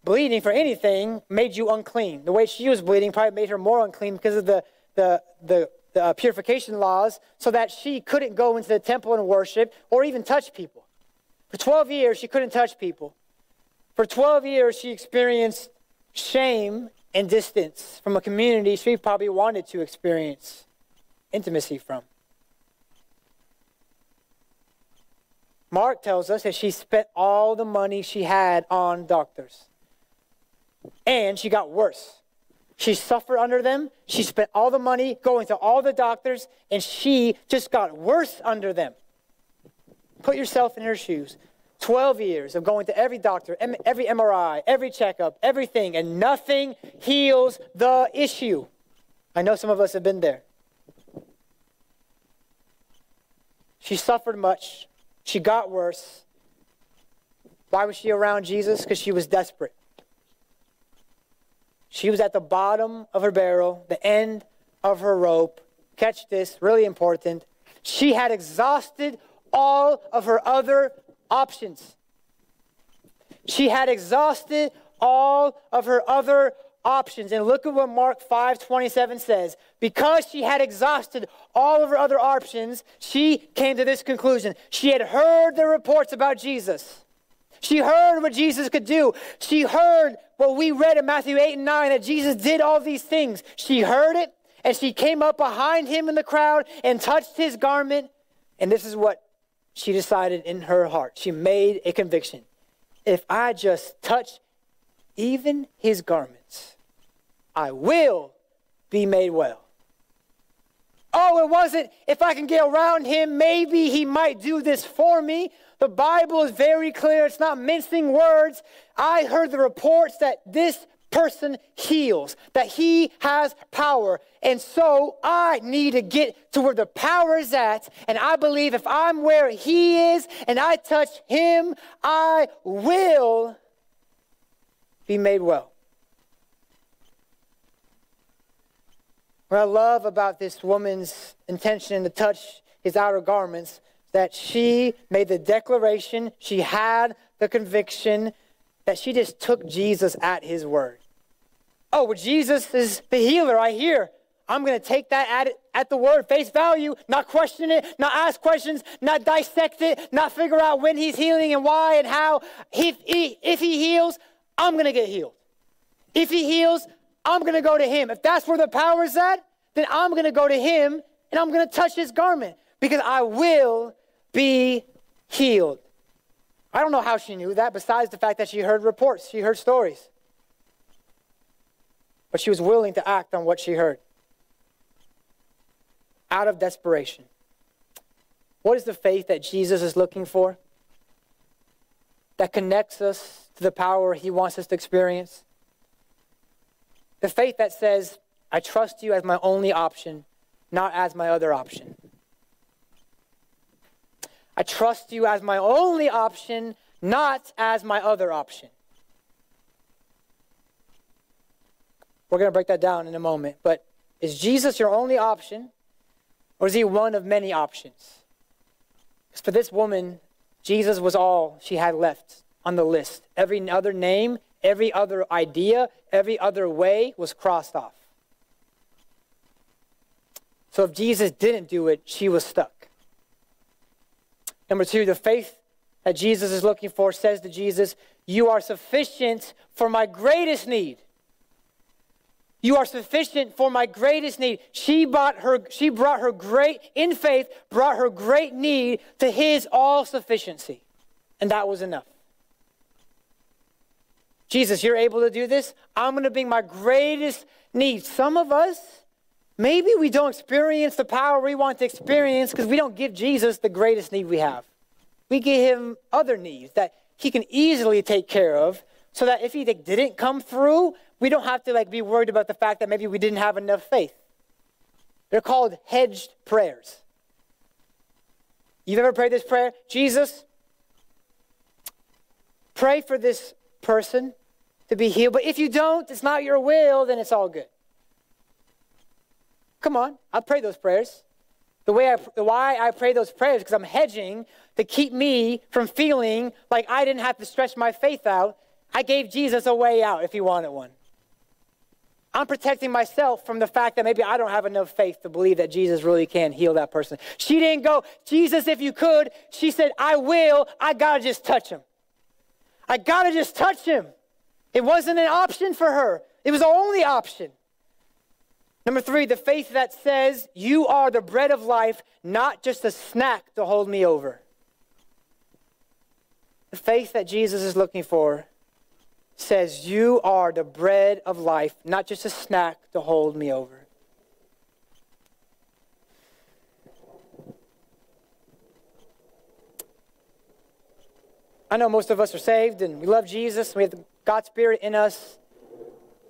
bleeding for anything made you unclean. The way she was bleeding probably made her more unclean because of the, the, the, the uh, purification laws, so that she couldn't go into the temple and worship or even touch people. For 12 years, she couldn't touch people. For 12 years, she experienced shame and distance from a community she probably wanted to experience intimacy from. Mark tells us that she spent all the money she had on doctors. And she got worse. She suffered under them. She spent all the money going to all the doctors, and she just got worse under them. Put yourself in her shoes. 12 years of going to every doctor, every MRI, every checkup, everything, and nothing heals the issue. I know some of us have been there. She suffered much. She got worse. Why was she around Jesus? Because she was desperate. She was at the bottom of her barrel, the end of her rope. Catch this, really important. She had exhausted all of her other options. She had exhausted all of her other options. And look at what Mark 5 27 says. Because she had exhausted all of her other options, she came to this conclusion. She had heard the reports about Jesus. She heard what Jesus could do. She heard what we read in Matthew 8 and 9 that Jesus did all these things. She heard it and she came up behind him in the crowd and touched his garment. And this is what she decided in her heart. She made a conviction. If I just touch even his garments, I will be made well. Oh, it wasn't if I can get around him, maybe he might do this for me. The Bible is very clear. It's not mincing words. I heard the reports that this person heals, that he has power. And so I need to get to where the power is at. And I believe if I'm where he is and I touch him, I will be made well. What I love about this woman's intention to touch his outer garments that she made the declaration, she had the conviction that she just took Jesus at his word. Oh, well, Jesus is the healer, I hear. I'm going to take that at, at the word, face value, not question it, not ask questions, not dissect it, not figure out when he's healing and why and how. If he, if he heals, I'm going to get healed. If he heals, I'm going to go to him. If that's where the power is at, then I'm going to go to him and I'm going to touch his garment because I will be healed. I don't know how she knew that, besides the fact that she heard reports, she heard stories. But she was willing to act on what she heard out of desperation. What is the faith that Jesus is looking for? That connects us to the power he wants us to experience? The faith that says, I trust you as my only option, not as my other option. I trust you as my only option, not as my other option. We're going to break that down in a moment. But is Jesus your only option, or is he one of many options? Because for this woman, Jesus was all she had left on the list. Every other name, every other idea, every other way was crossed off. So if Jesus didn't do it, she was stuck. Number two, the faith that Jesus is looking for says to Jesus, You are sufficient for my greatest need. You are sufficient for my greatest need. She brought her, she brought her great, in faith, brought her great need to his all sufficiency. And that was enough. Jesus, you're able to do this. I'm going to bring my greatest need. Some of us, Maybe we don't experience the power we want to experience because we don't give Jesus the greatest need we have. We give him other needs that he can easily take care of so that if he didn't come through, we don't have to like be worried about the fact that maybe we didn't have enough faith. They're called hedged prayers. You've ever prayed this prayer? Jesus, pray for this person to be healed. But if you don't, it's not your will, then it's all good. Come on, I pray those prayers. The way I, the why I pray those prayers because I'm hedging to keep me from feeling like I didn't have to stretch my faith out. I gave Jesus a way out if he wanted one. I'm protecting myself from the fact that maybe I don't have enough faith to believe that Jesus really can heal that person. She didn't go, Jesus, if you could. She said, I will. I got to just touch him. I got to just touch him. It wasn't an option for her, it was the only option. Number three, the faith that says, You are the bread of life, not just a snack to hold me over. The faith that Jesus is looking for says, You are the bread of life, not just a snack to hold me over. I know most of us are saved and we love Jesus, we have God's Spirit in us.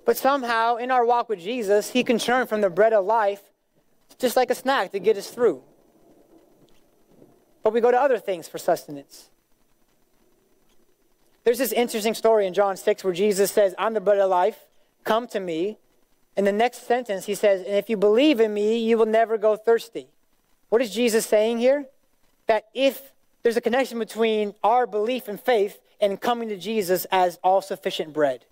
But somehow, in our walk with Jesus, He can turn from the bread of life just like a snack to get us through. But we go to other things for sustenance. There's this interesting story in John 6 where Jesus says, I'm the bread of life, come to me. In the next sentence, he says, And if you believe in me, you will never go thirsty. What is Jesus saying here? That if there's a connection between our belief and faith and coming to Jesus as all sufficient bread.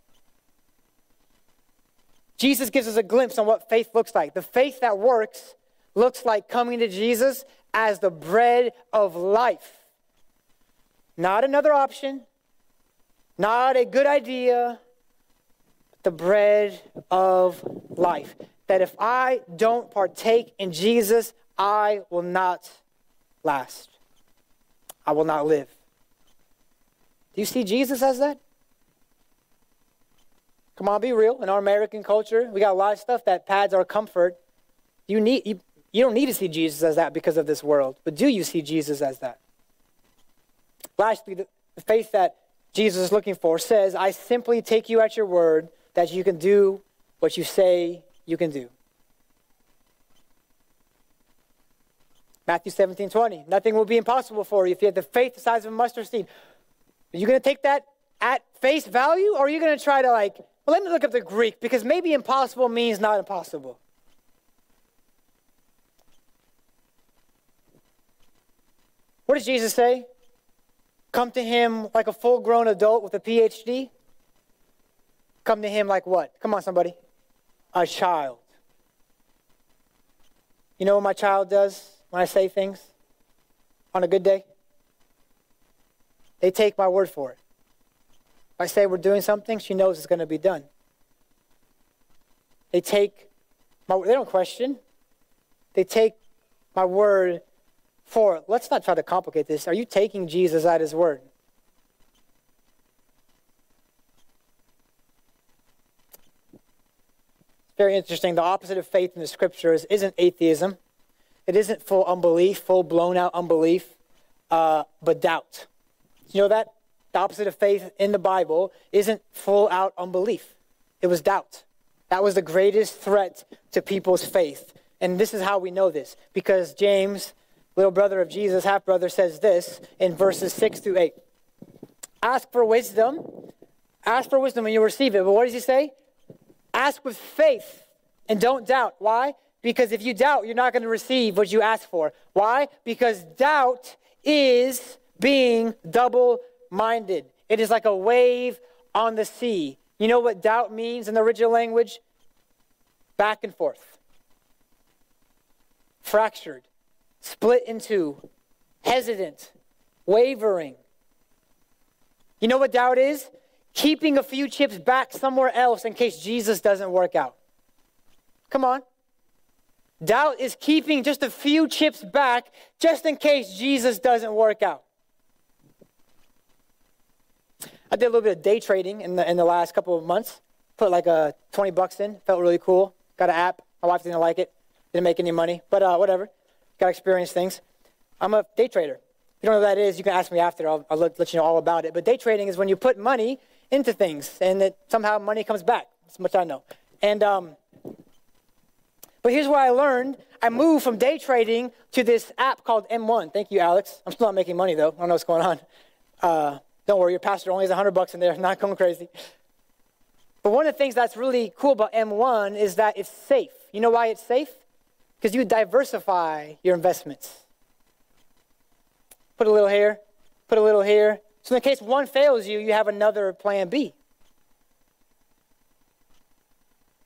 Jesus gives us a glimpse on what faith looks like. The faith that works looks like coming to Jesus as the bread of life. Not another option, not a good idea, the bread of life. That if I don't partake in Jesus, I will not last. I will not live. Do you see Jesus as that? Come on, be real. In our American culture, we got a lot of stuff that pads our comfort. You, need, you, you don't need to see Jesus as that because of this world, but do you see Jesus as that? Lastly, the, the faith that Jesus is looking for says, I simply take you at your word that you can do what you say you can do. Matthew 17, 20. Nothing will be impossible for you if you have the faith the size of a mustard seed. Are you going to take that at face value, or are you going to try to like well, let me look up the Greek because maybe impossible means not impossible. What does Jesus say? Come to him like a full grown adult with a PhD? Come to him like what? Come on, somebody. A child. You know what my child does when I say things on a good day? They take my word for it. If I say we're doing something, she knows it's going to be done. They take my, they don't question. They take my word for it. Let's not try to complicate this. Are you taking Jesus at his word? It's very interesting. The opposite of faith in the scriptures isn't atheism. It isn't full unbelief, full blown out unbelief, uh, but doubt. You know that? the opposite of faith in the Bible isn't full out unbelief, it was doubt. That was the greatest threat to people's faith. And this is how we know this because James, little brother of Jesus, half brother, says this in verses 6 through 8 Ask for wisdom. Ask for wisdom and you'll receive it. But what does he say? Ask with faith and don't doubt. Why? Because if you doubt, you're not going to receive what you ask for. Why? Because doubt is being double minded. It is like a wave on the sea. You know what doubt means in the original language? Back and forth, fractured, split in two, hesitant, wavering. You know what doubt is? Keeping a few chips back somewhere else in case Jesus doesn't work out. Come on. Doubt is keeping just a few chips back just in case Jesus doesn't work out. I did a little bit of day trading in the, in the last couple of months. Put like a uh, 20 bucks in. Felt really cool. Got an app. My wife didn't like it. Didn't make any money. But uh, whatever. Got to experience things. I'm a day trader. If you don't know what that is, you can ask me after. I'll, I'll let, you know all about it. But day trading is when you put money into things and that somehow money comes back. That's much I know. And um, But here's what I learned. I moved from day trading to this app called M1. Thank you, Alex. I'm still not making money though. I don't know what's going on. Uh, don't worry, your pastor only has 100 bucks in there. Not going crazy. But one of the things that's really cool about M1 is that it's safe. You know why it's safe? Because you diversify your investments. Put a little here, put a little here. So in the case one fails you, you have another plan B. It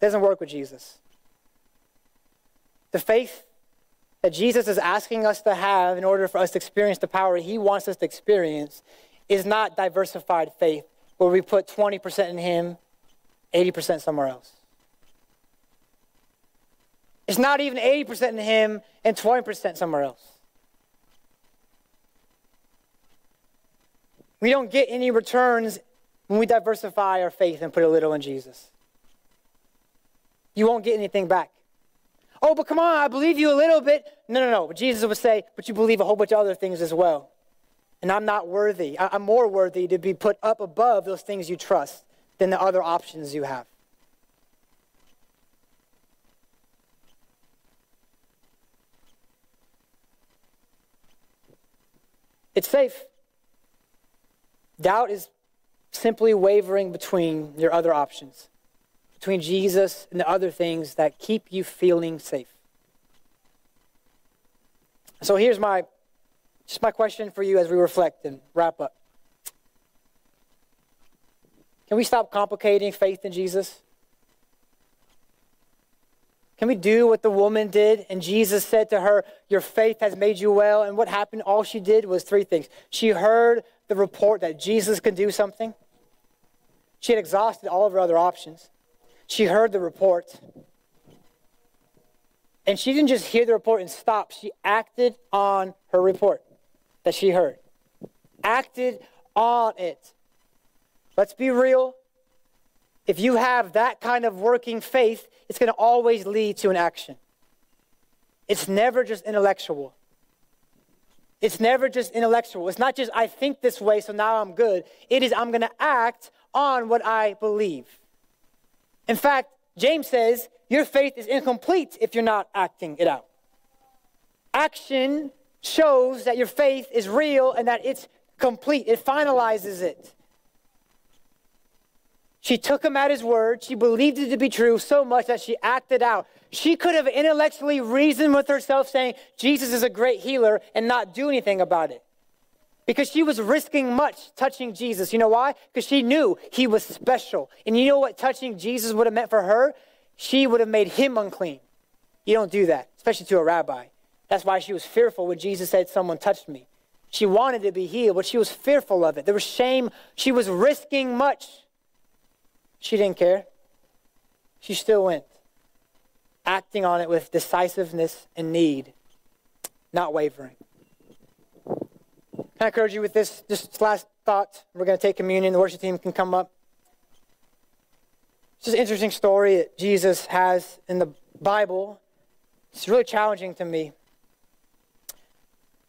Doesn't work with Jesus. The faith that Jesus is asking us to have in order for us to experience the power he wants us to experience is not diversified faith where we put 20% in him, 80% somewhere else. It's not even 80% in him and 20% somewhere else. We don't get any returns when we diversify our faith and put a little in Jesus. You won't get anything back. Oh, but come on, I believe you a little bit. No, no, no. Jesus would say, but you believe a whole bunch of other things as well. And I'm not worthy. I'm more worthy to be put up above those things you trust than the other options you have. It's safe. Doubt is simply wavering between your other options between Jesus and the other things that keep you feeling safe. So here's my just my question for you as we reflect and wrap up. Can we stop complicating faith in Jesus? Can we do what the woman did? And Jesus said to her, Your faith has made you well. And what happened? All she did was three things. She heard the report that Jesus can do something, she had exhausted all of her other options. She heard the report. And she didn't just hear the report and stop. She acted on her report that she heard. Acted on it. Let's be real. If you have that kind of working faith, it's going to always lead to an action. It's never just intellectual. It's never just intellectual. It's not just, I think this way, so now I'm good. It is, I'm going to act on what I believe. In fact, James says your faith is incomplete if you're not acting it out. Action shows that your faith is real and that it's complete, it finalizes it. She took him at his word. She believed it to be true so much that she acted out. She could have intellectually reasoned with herself, saying, Jesus is a great healer, and not do anything about it because she was risking much touching Jesus. You know why? Because she knew he was special. And you know what touching Jesus would have meant for her? She would have made him unclean. You don't do that, especially to a rabbi. That's why she was fearful when Jesus said, Someone touched me. She wanted to be healed, but she was fearful of it. There was shame. She was risking much. She didn't care. She still went, acting on it with decisiveness and need, not wavering. I encourage you with this, this last thought? We're going to take communion. The worship team can come up. It's just an interesting story that Jesus has in the Bible. It's really challenging to me.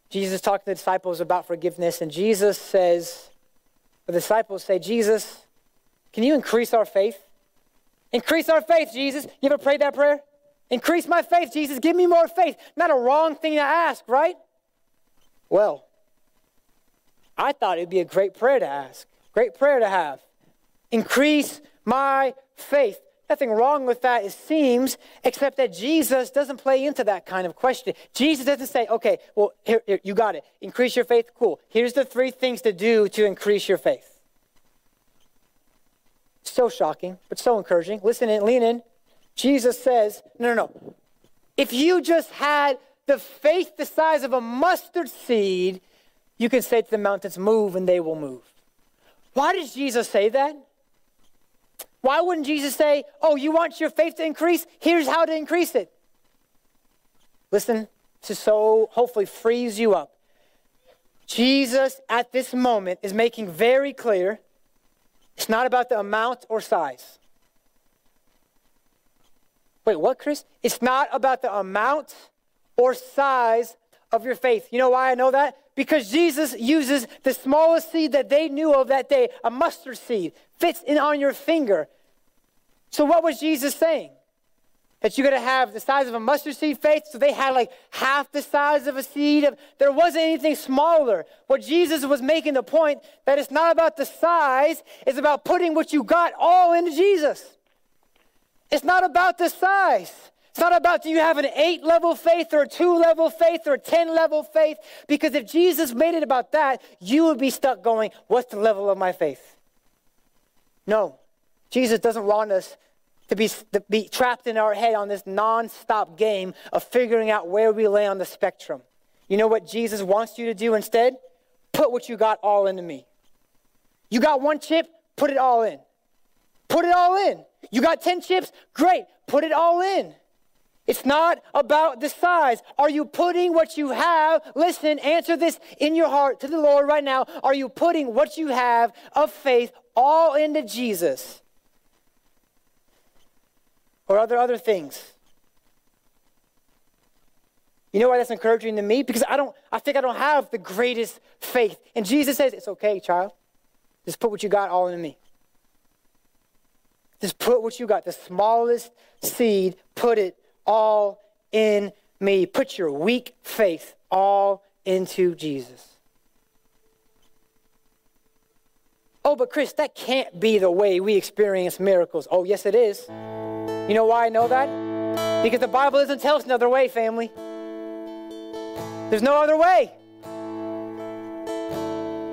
Jesus talked to the disciples about forgiveness, and Jesus says, the disciples say, Jesus, can you increase our faith? Increase our faith, Jesus. You ever prayed that prayer? Increase my faith, Jesus. Give me more faith. Not a wrong thing to ask, right? Well, I thought it'd be a great prayer to ask, great prayer to have. Increase my faith. Nothing wrong with that, it seems, except that Jesus doesn't play into that kind of question. Jesus doesn't say, okay, well, here, here, you got it. Increase your faith. Cool. Here's the three things to do to increase your faith. So shocking, but so encouraging. Listen and lean in. Jesus says, no, no, no. If you just had the faith the size of a mustard seed, you can say to the mountains, move, and they will move. Why does Jesus say that? Why wouldn't Jesus say, oh, you want your faith to increase? Here's how to increase it. Listen, to so hopefully frees you up. Jesus at this moment is making very clear it's not about the amount or size. Wait, what, Chris? It's not about the amount or size of your faith. You know why I know that? Because Jesus uses the smallest seed that they knew of that day, a mustard seed, fits in on your finger. So what was Jesus saying? that you got to have the size of a mustard seed faith. So they had like half the size of a seed. There wasn't anything smaller. What Jesus was making the point that it's not about the size, it's about putting what you got all into Jesus. It's not about the size. It's not about do you have an eight level faith or a two level faith or a 10 level faith? Because if Jesus made it about that, you would be stuck going, What's the level of my faith? No. Jesus doesn't want us to be, to be trapped in our head on this non-stop game of figuring out where we lay on the spectrum. You know what Jesus wants you to do instead? Put what you got all into me. You got one chip, put it all in. Put it all in. You got 10 chips? Great. Put it all in. It's not about the size. Are you putting what you have? Listen, answer this in your heart to the Lord right now. Are you putting what you have of faith all into Jesus? Or are there other things? You know why that's encouraging to me? Because I don't, I think I don't have the greatest faith. And Jesus says, It's okay, child. Just put what you got all in me. Just put what you got, the smallest seed, put it all in me. Put your weak faith all into Jesus. Oh, but Chris, that can't be the way we experience miracles. Oh, yes, it is. You know why I know that? Because the Bible doesn't tell us another way, family. There's no other way.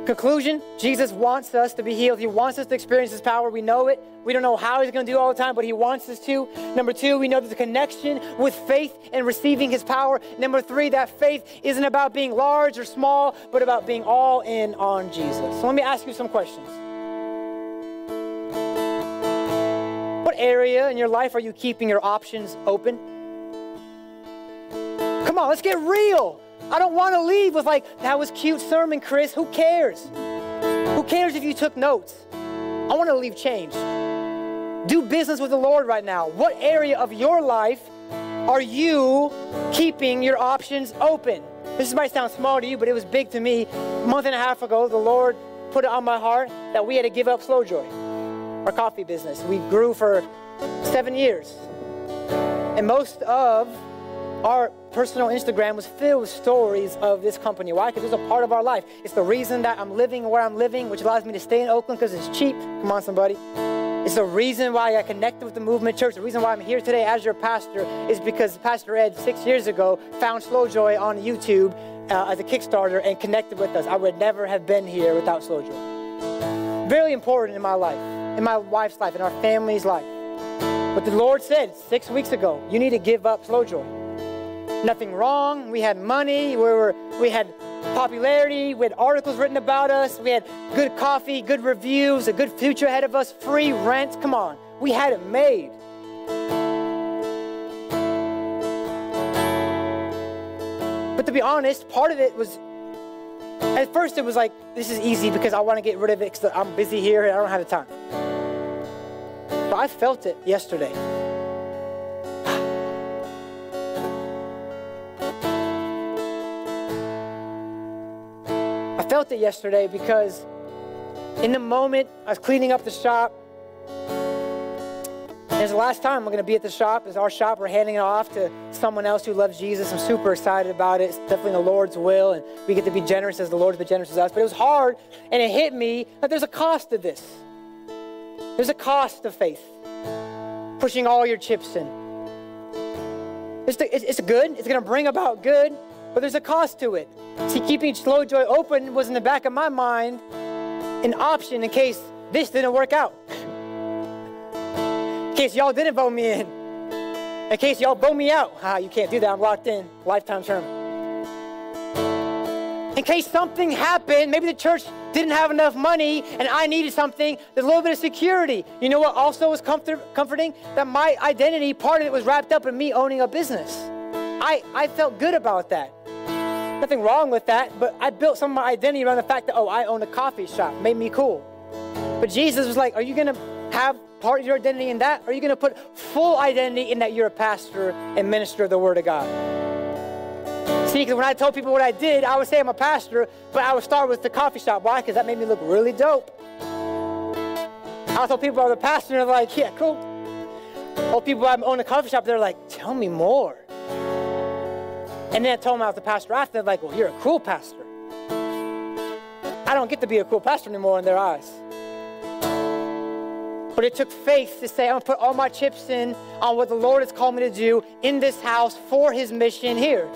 Conclusion Jesus wants us to be healed. He wants us to experience His power. We know it. We don't know how He's going to do all the time, but He wants us to. Number two, we know there's a connection with faith and receiving His power. Number three, that faith isn't about being large or small, but about being all in on Jesus. So let me ask you some questions. What area in your life are you keeping your options open? Come on, let's get real. I don't want to leave with like, that was cute sermon, Chris. Who cares? Who cares if you took notes? I want to leave changed. Do business with the Lord right now. What area of your life are you keeping your options open? This might sound small to you, but it was big to me. A month and a half ago, the Lord put it on my heart that we had to give up Slow Joy, our coffee business. We grew for seven years. And most of our personal Instagram was filled with stories of this company. Why? Because it's a part of our life. It's the reason that I'm living where I'm living, which allows me to stay in Oakland because it's cheap. Come on, somebody. It's the reason why I connected with the movement church. The reason why I'm here today as your pastor is because Pastor Ed, six years ago, found Slow Joy on YouTube uh, as a Kickstarter and connected with us. I would never have been here without Slow Joy. Very important in my life, in my wife's life, in our family's life. But the Lord said six weeks ago, you need to give up Slow Joy nothing wrong. We had money. We, were, we had popularity. We had articles written about us. We had good coffee, good reviews, a good future ahead of us, free rent. Come on. We had it made. But to be honest, part of it was, at first it was like, this is easy because I want to get rid of it because I'm busy here and I don't have the time. But I felt it yesterday. Felt it yesterday because in the moment I was cleaning up the shop. And it's the last time I'm going to be at the shop. It's our shop. We're handing it off to someone else who loves Jesus. I'm super excited about it. It's definitely the Lord's will, and we get to be generous as the Lord's been generous as us. But it was hard, and it hit me that there's a cost to this. There's a cost to faith. Pushing all your chips in. It's, the, it's, it's good. It's going to bring about good, but there's a cost to it. See, keeping Slow Joy open was in the back of my mind an option in case this didn't work out. In case y'all didn't vote me in. In case y'all vote me out. Ah, you can't do that. I'm locked in. Lifetime term. In case something happened, maybe the church didn't have enough money and I needed something, a little bit of security. You know what also was comfort- comforting? That my identity, part of it was wrapped up in me owning a business. I, I felt good about that. Nothing wrong with that, but I built some of my identity around the fact that, oh, I own a coffee shop, made me cool. But Jesus was like, are you going to have part of your identity in that? Or are you going to put full identity in that you're a pastor and minister of the Word of God? See, because when I told people what I did, I would say I'm a pastor, but I would start with the coffee shop. Why? Because that made me look really dope. I told people I was a pastor, and they're like, yeah, cool. Old people I own a coffee shop, they're like, tell me more. And then I told them I was the pastor after, they're like, well, you're a cruel pastor. I don't get to be a cool pastor anymore in their eyes. But it took faith to say, I'm to put all my chips in on what the Lord has called me to do in this house for his mission here.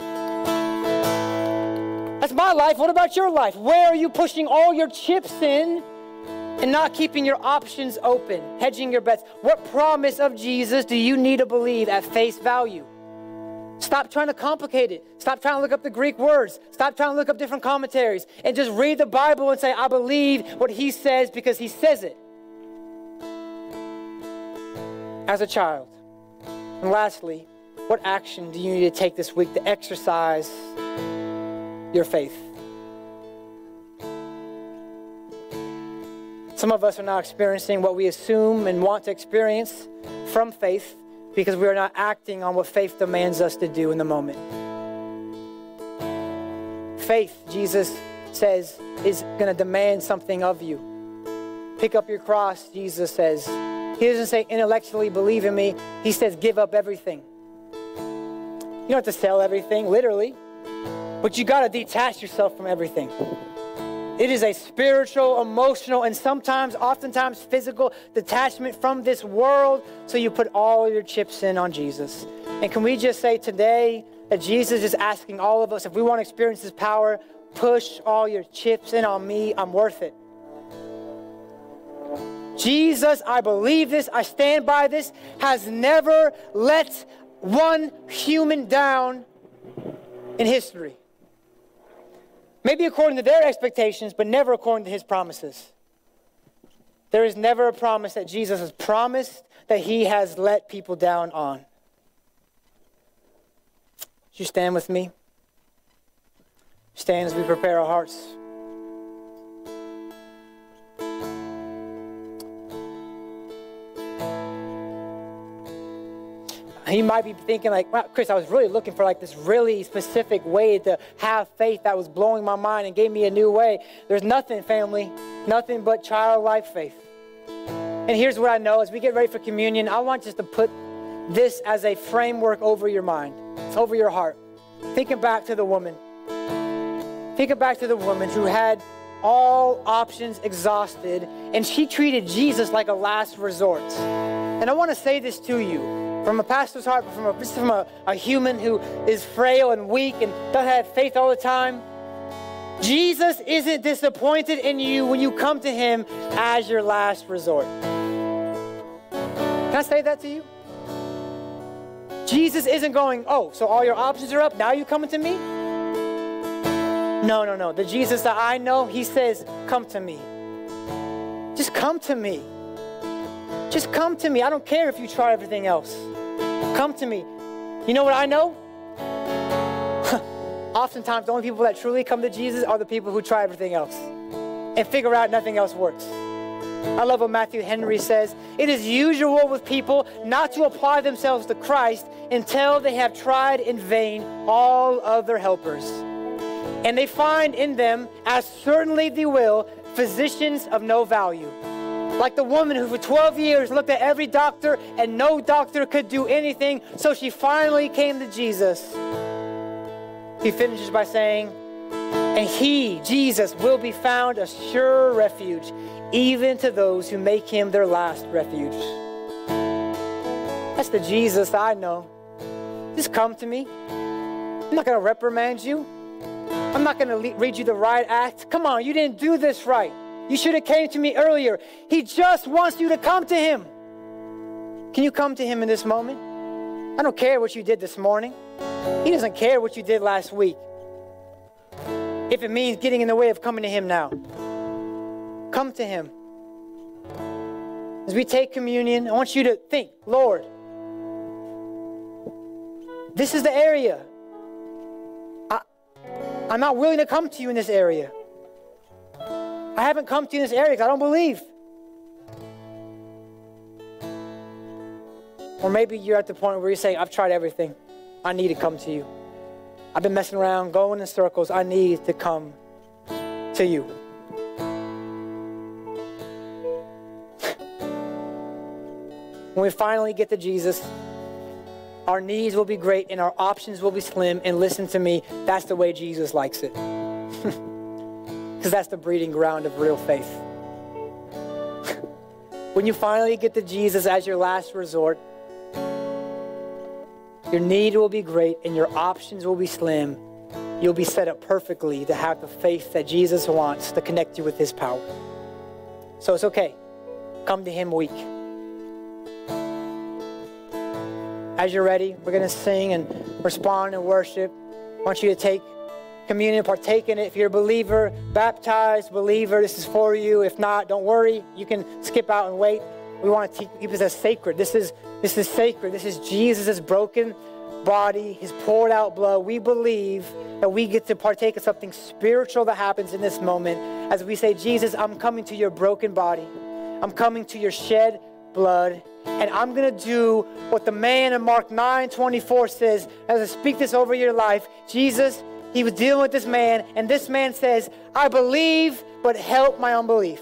That's my life. What about your life? Where are you pushing all your chips in and not keeping your options open, hedging your bets? What promise of Jesus do you need to believe at face value? Stop trying to complicate it. Stop trying to look up the Greek words. Stop trying to look up different commentaries and just read the Bible and say, I believe what he says because he says it. As a child. And lastly, what action do you need to take this week to exercise your faith? Some of us are now experiencing what we assume and want to experience from faith because we are not acting on what faith demands us to do in the moment. Faith, Jesus says, is going to demand something of you. Pick up your cross, Jesus says. He doesn't say intellectually believe in me, he says give up everything. You don't have to sell everything, literally, but you got to detach yourself from everything. It is a spiritual, emotional, and sometimes, oftentimes, physical detachment from this world. So you put all your chips in on Jesus. And can we just say today that Jesus is asking all of us if we want to experience His power, push all your chips in on me. I'm worth it. Jesus, I believe this, I stand by this, has never let one human down in history. Maybe according to their expectations, but never according to his promises. There is never a promise that Jesus has promised that he has let people down on. Would you stand with me? Stand as we prepare our hearts. You might be thinking like, wow, Chris, I was really looking for like this really specific way to have faith that was blowing my mind and gave me a new way. There's nothing, family, nothing but childlike faith. And here's what I know as we get ready for communion, I want just to put this as a framework over your mind, over your heart. Thinking back to the woman. Thinking back to the woman who had all options exhausted, and she treated Jesus like a last resort. And I want to say this to you from a pastor's heart, but from a, from a, a human who is frail and weak and doesn't have faith all the time. Jesus isn't disappointed in you when you come to him as your last resort. Can I say that to you? Jesus isn't going, oh, so all your options are up, now you coming to me? No, no, no. The Jesus that I know, he says, come to me. Just come to me. Just come to me. I don't care if you try everything else. Come to me. You know what I know? Oftentimes, the only people that truly come to Jesus are the people who try everything else and figure out nothing else works. I love what Matthew Henry says. It is usual with people not to apply themselves to Christ until they have tried in vain all other helpers. And they find in them, as certainly they will, physicians of no value. Like the woman who for 12 years looked at every doctor and no doctor could do anything, so she finally came to Jesus. He finishes by saying, And he, Jesus, will be found a sure refuge, even to those who make him their last refuge. That's the Jesus I know. Just come to me. I'm not going to reprimand you. I'm not going to read you the right act. Come on, you didn't do this right. You should have came to me earlier. He just wants you to come to him. Can you come to him in this moment? I don't care what you did this morning. He doesn't care what you did last week. If it means getting in the way of coming to him now. Come to him. As we take communion, I want you to think, Lord, this is the area. I, I'm not willing to come to you in this area. I haven't come to you in this area because I don't believe. Or maybe you're at the point where you're saying, I've tried everything. I need to come to you. I've been messing around, going in circles. I need to come to you. when we finally get to Jesus, our needs will be great and our options will be slim. And listen to me, that's the way Jesus likes it. Because that's the breeding ground of real faith. when you finally get to Jesus as your last resort, your need will be great and your options will be slim. You'll be set up perfectly to have the faith that Jesus wants to connect you with his power. So it's okay. Come to him weak. As you're ready, we're going to sing and respond and worship. I want you to take communion, partake in it. If you're a believer, baptized believer, this is for you. If not, don't worry. You can skip out and wait. We want to keep this as sacred. This is this is sacred. This is Jesus' broken body, his poured out blood. We believe that we get to partake of something spiritual that happens in this moment as we say, Jesus, I'm coming to your broken body. I'm coming to your shed blood and I'm going to do what the man in Mark 9 24 says as I speak this over your life. Jesus, he was dealing with this man, and this man says, I believe, but help my unbelief.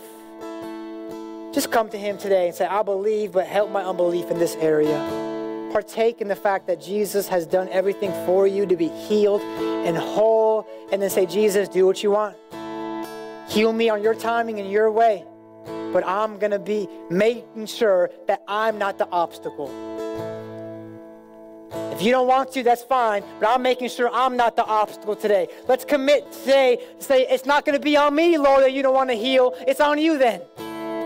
Just come to him today and say, I believe, but help my unbelief in this area. Partake in the fact that Jesus has done everything for you to be healed and whole, and then say, Jesus, do what you want. Heal me on your timing and your way but I'm going to be making sure that I'm not the obstacle. If you don't want to, that's fine, but I'm making sure I'm not the obstacle today. Let's commit today to say, it's not going to be on me, Lord, that you don't want to heal. It's on you then.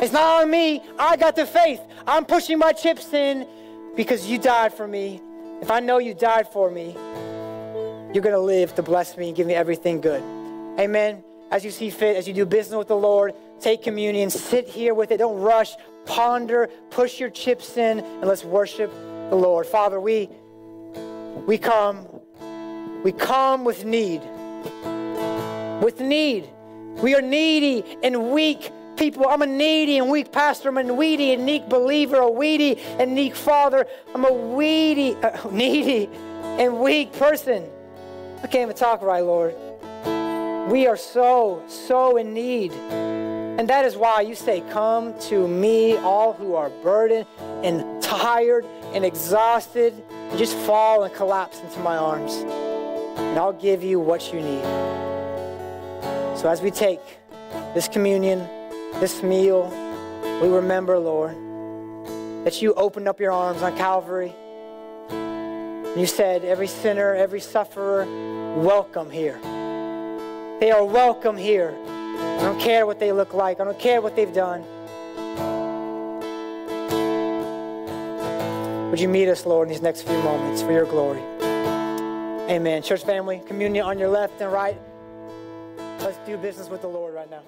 It's not on me. I got the faith. I'm pushing my chips in because you died for me. If I know you died for me, you're going to live to bless me and give me everything good. Amen. As you see fit, as you do business with the Lord, take communion, sit here with it. Don't rush, ponder, push your chips in, and let's worship the Lord. Father, we we come we come with need. With need. We are needy and weak people. I'm a needy and weak pastor. I'm a needy and weak believer, a weedy and weak father. I'm a weedy, uh, needy and weak person. I can't even talk right, Lord. We are so, so in need. And that is why you say, Come to me, all who are burdened and tired and exhausted, and just fall and collapse into my arms. And I'll give you what you need. So as we take this communion, this meal, we remember, Lord, that you opened up your arms on Calvary. You said, Every sinner, every sufferer, welcome here. They are welcome here. I don't care what they look like. I don't care what they've done. Would you meet us, Lord, in these next few moments for your glory? Amen. Church family, communion on your left and right. Let's do business with the Lord right now.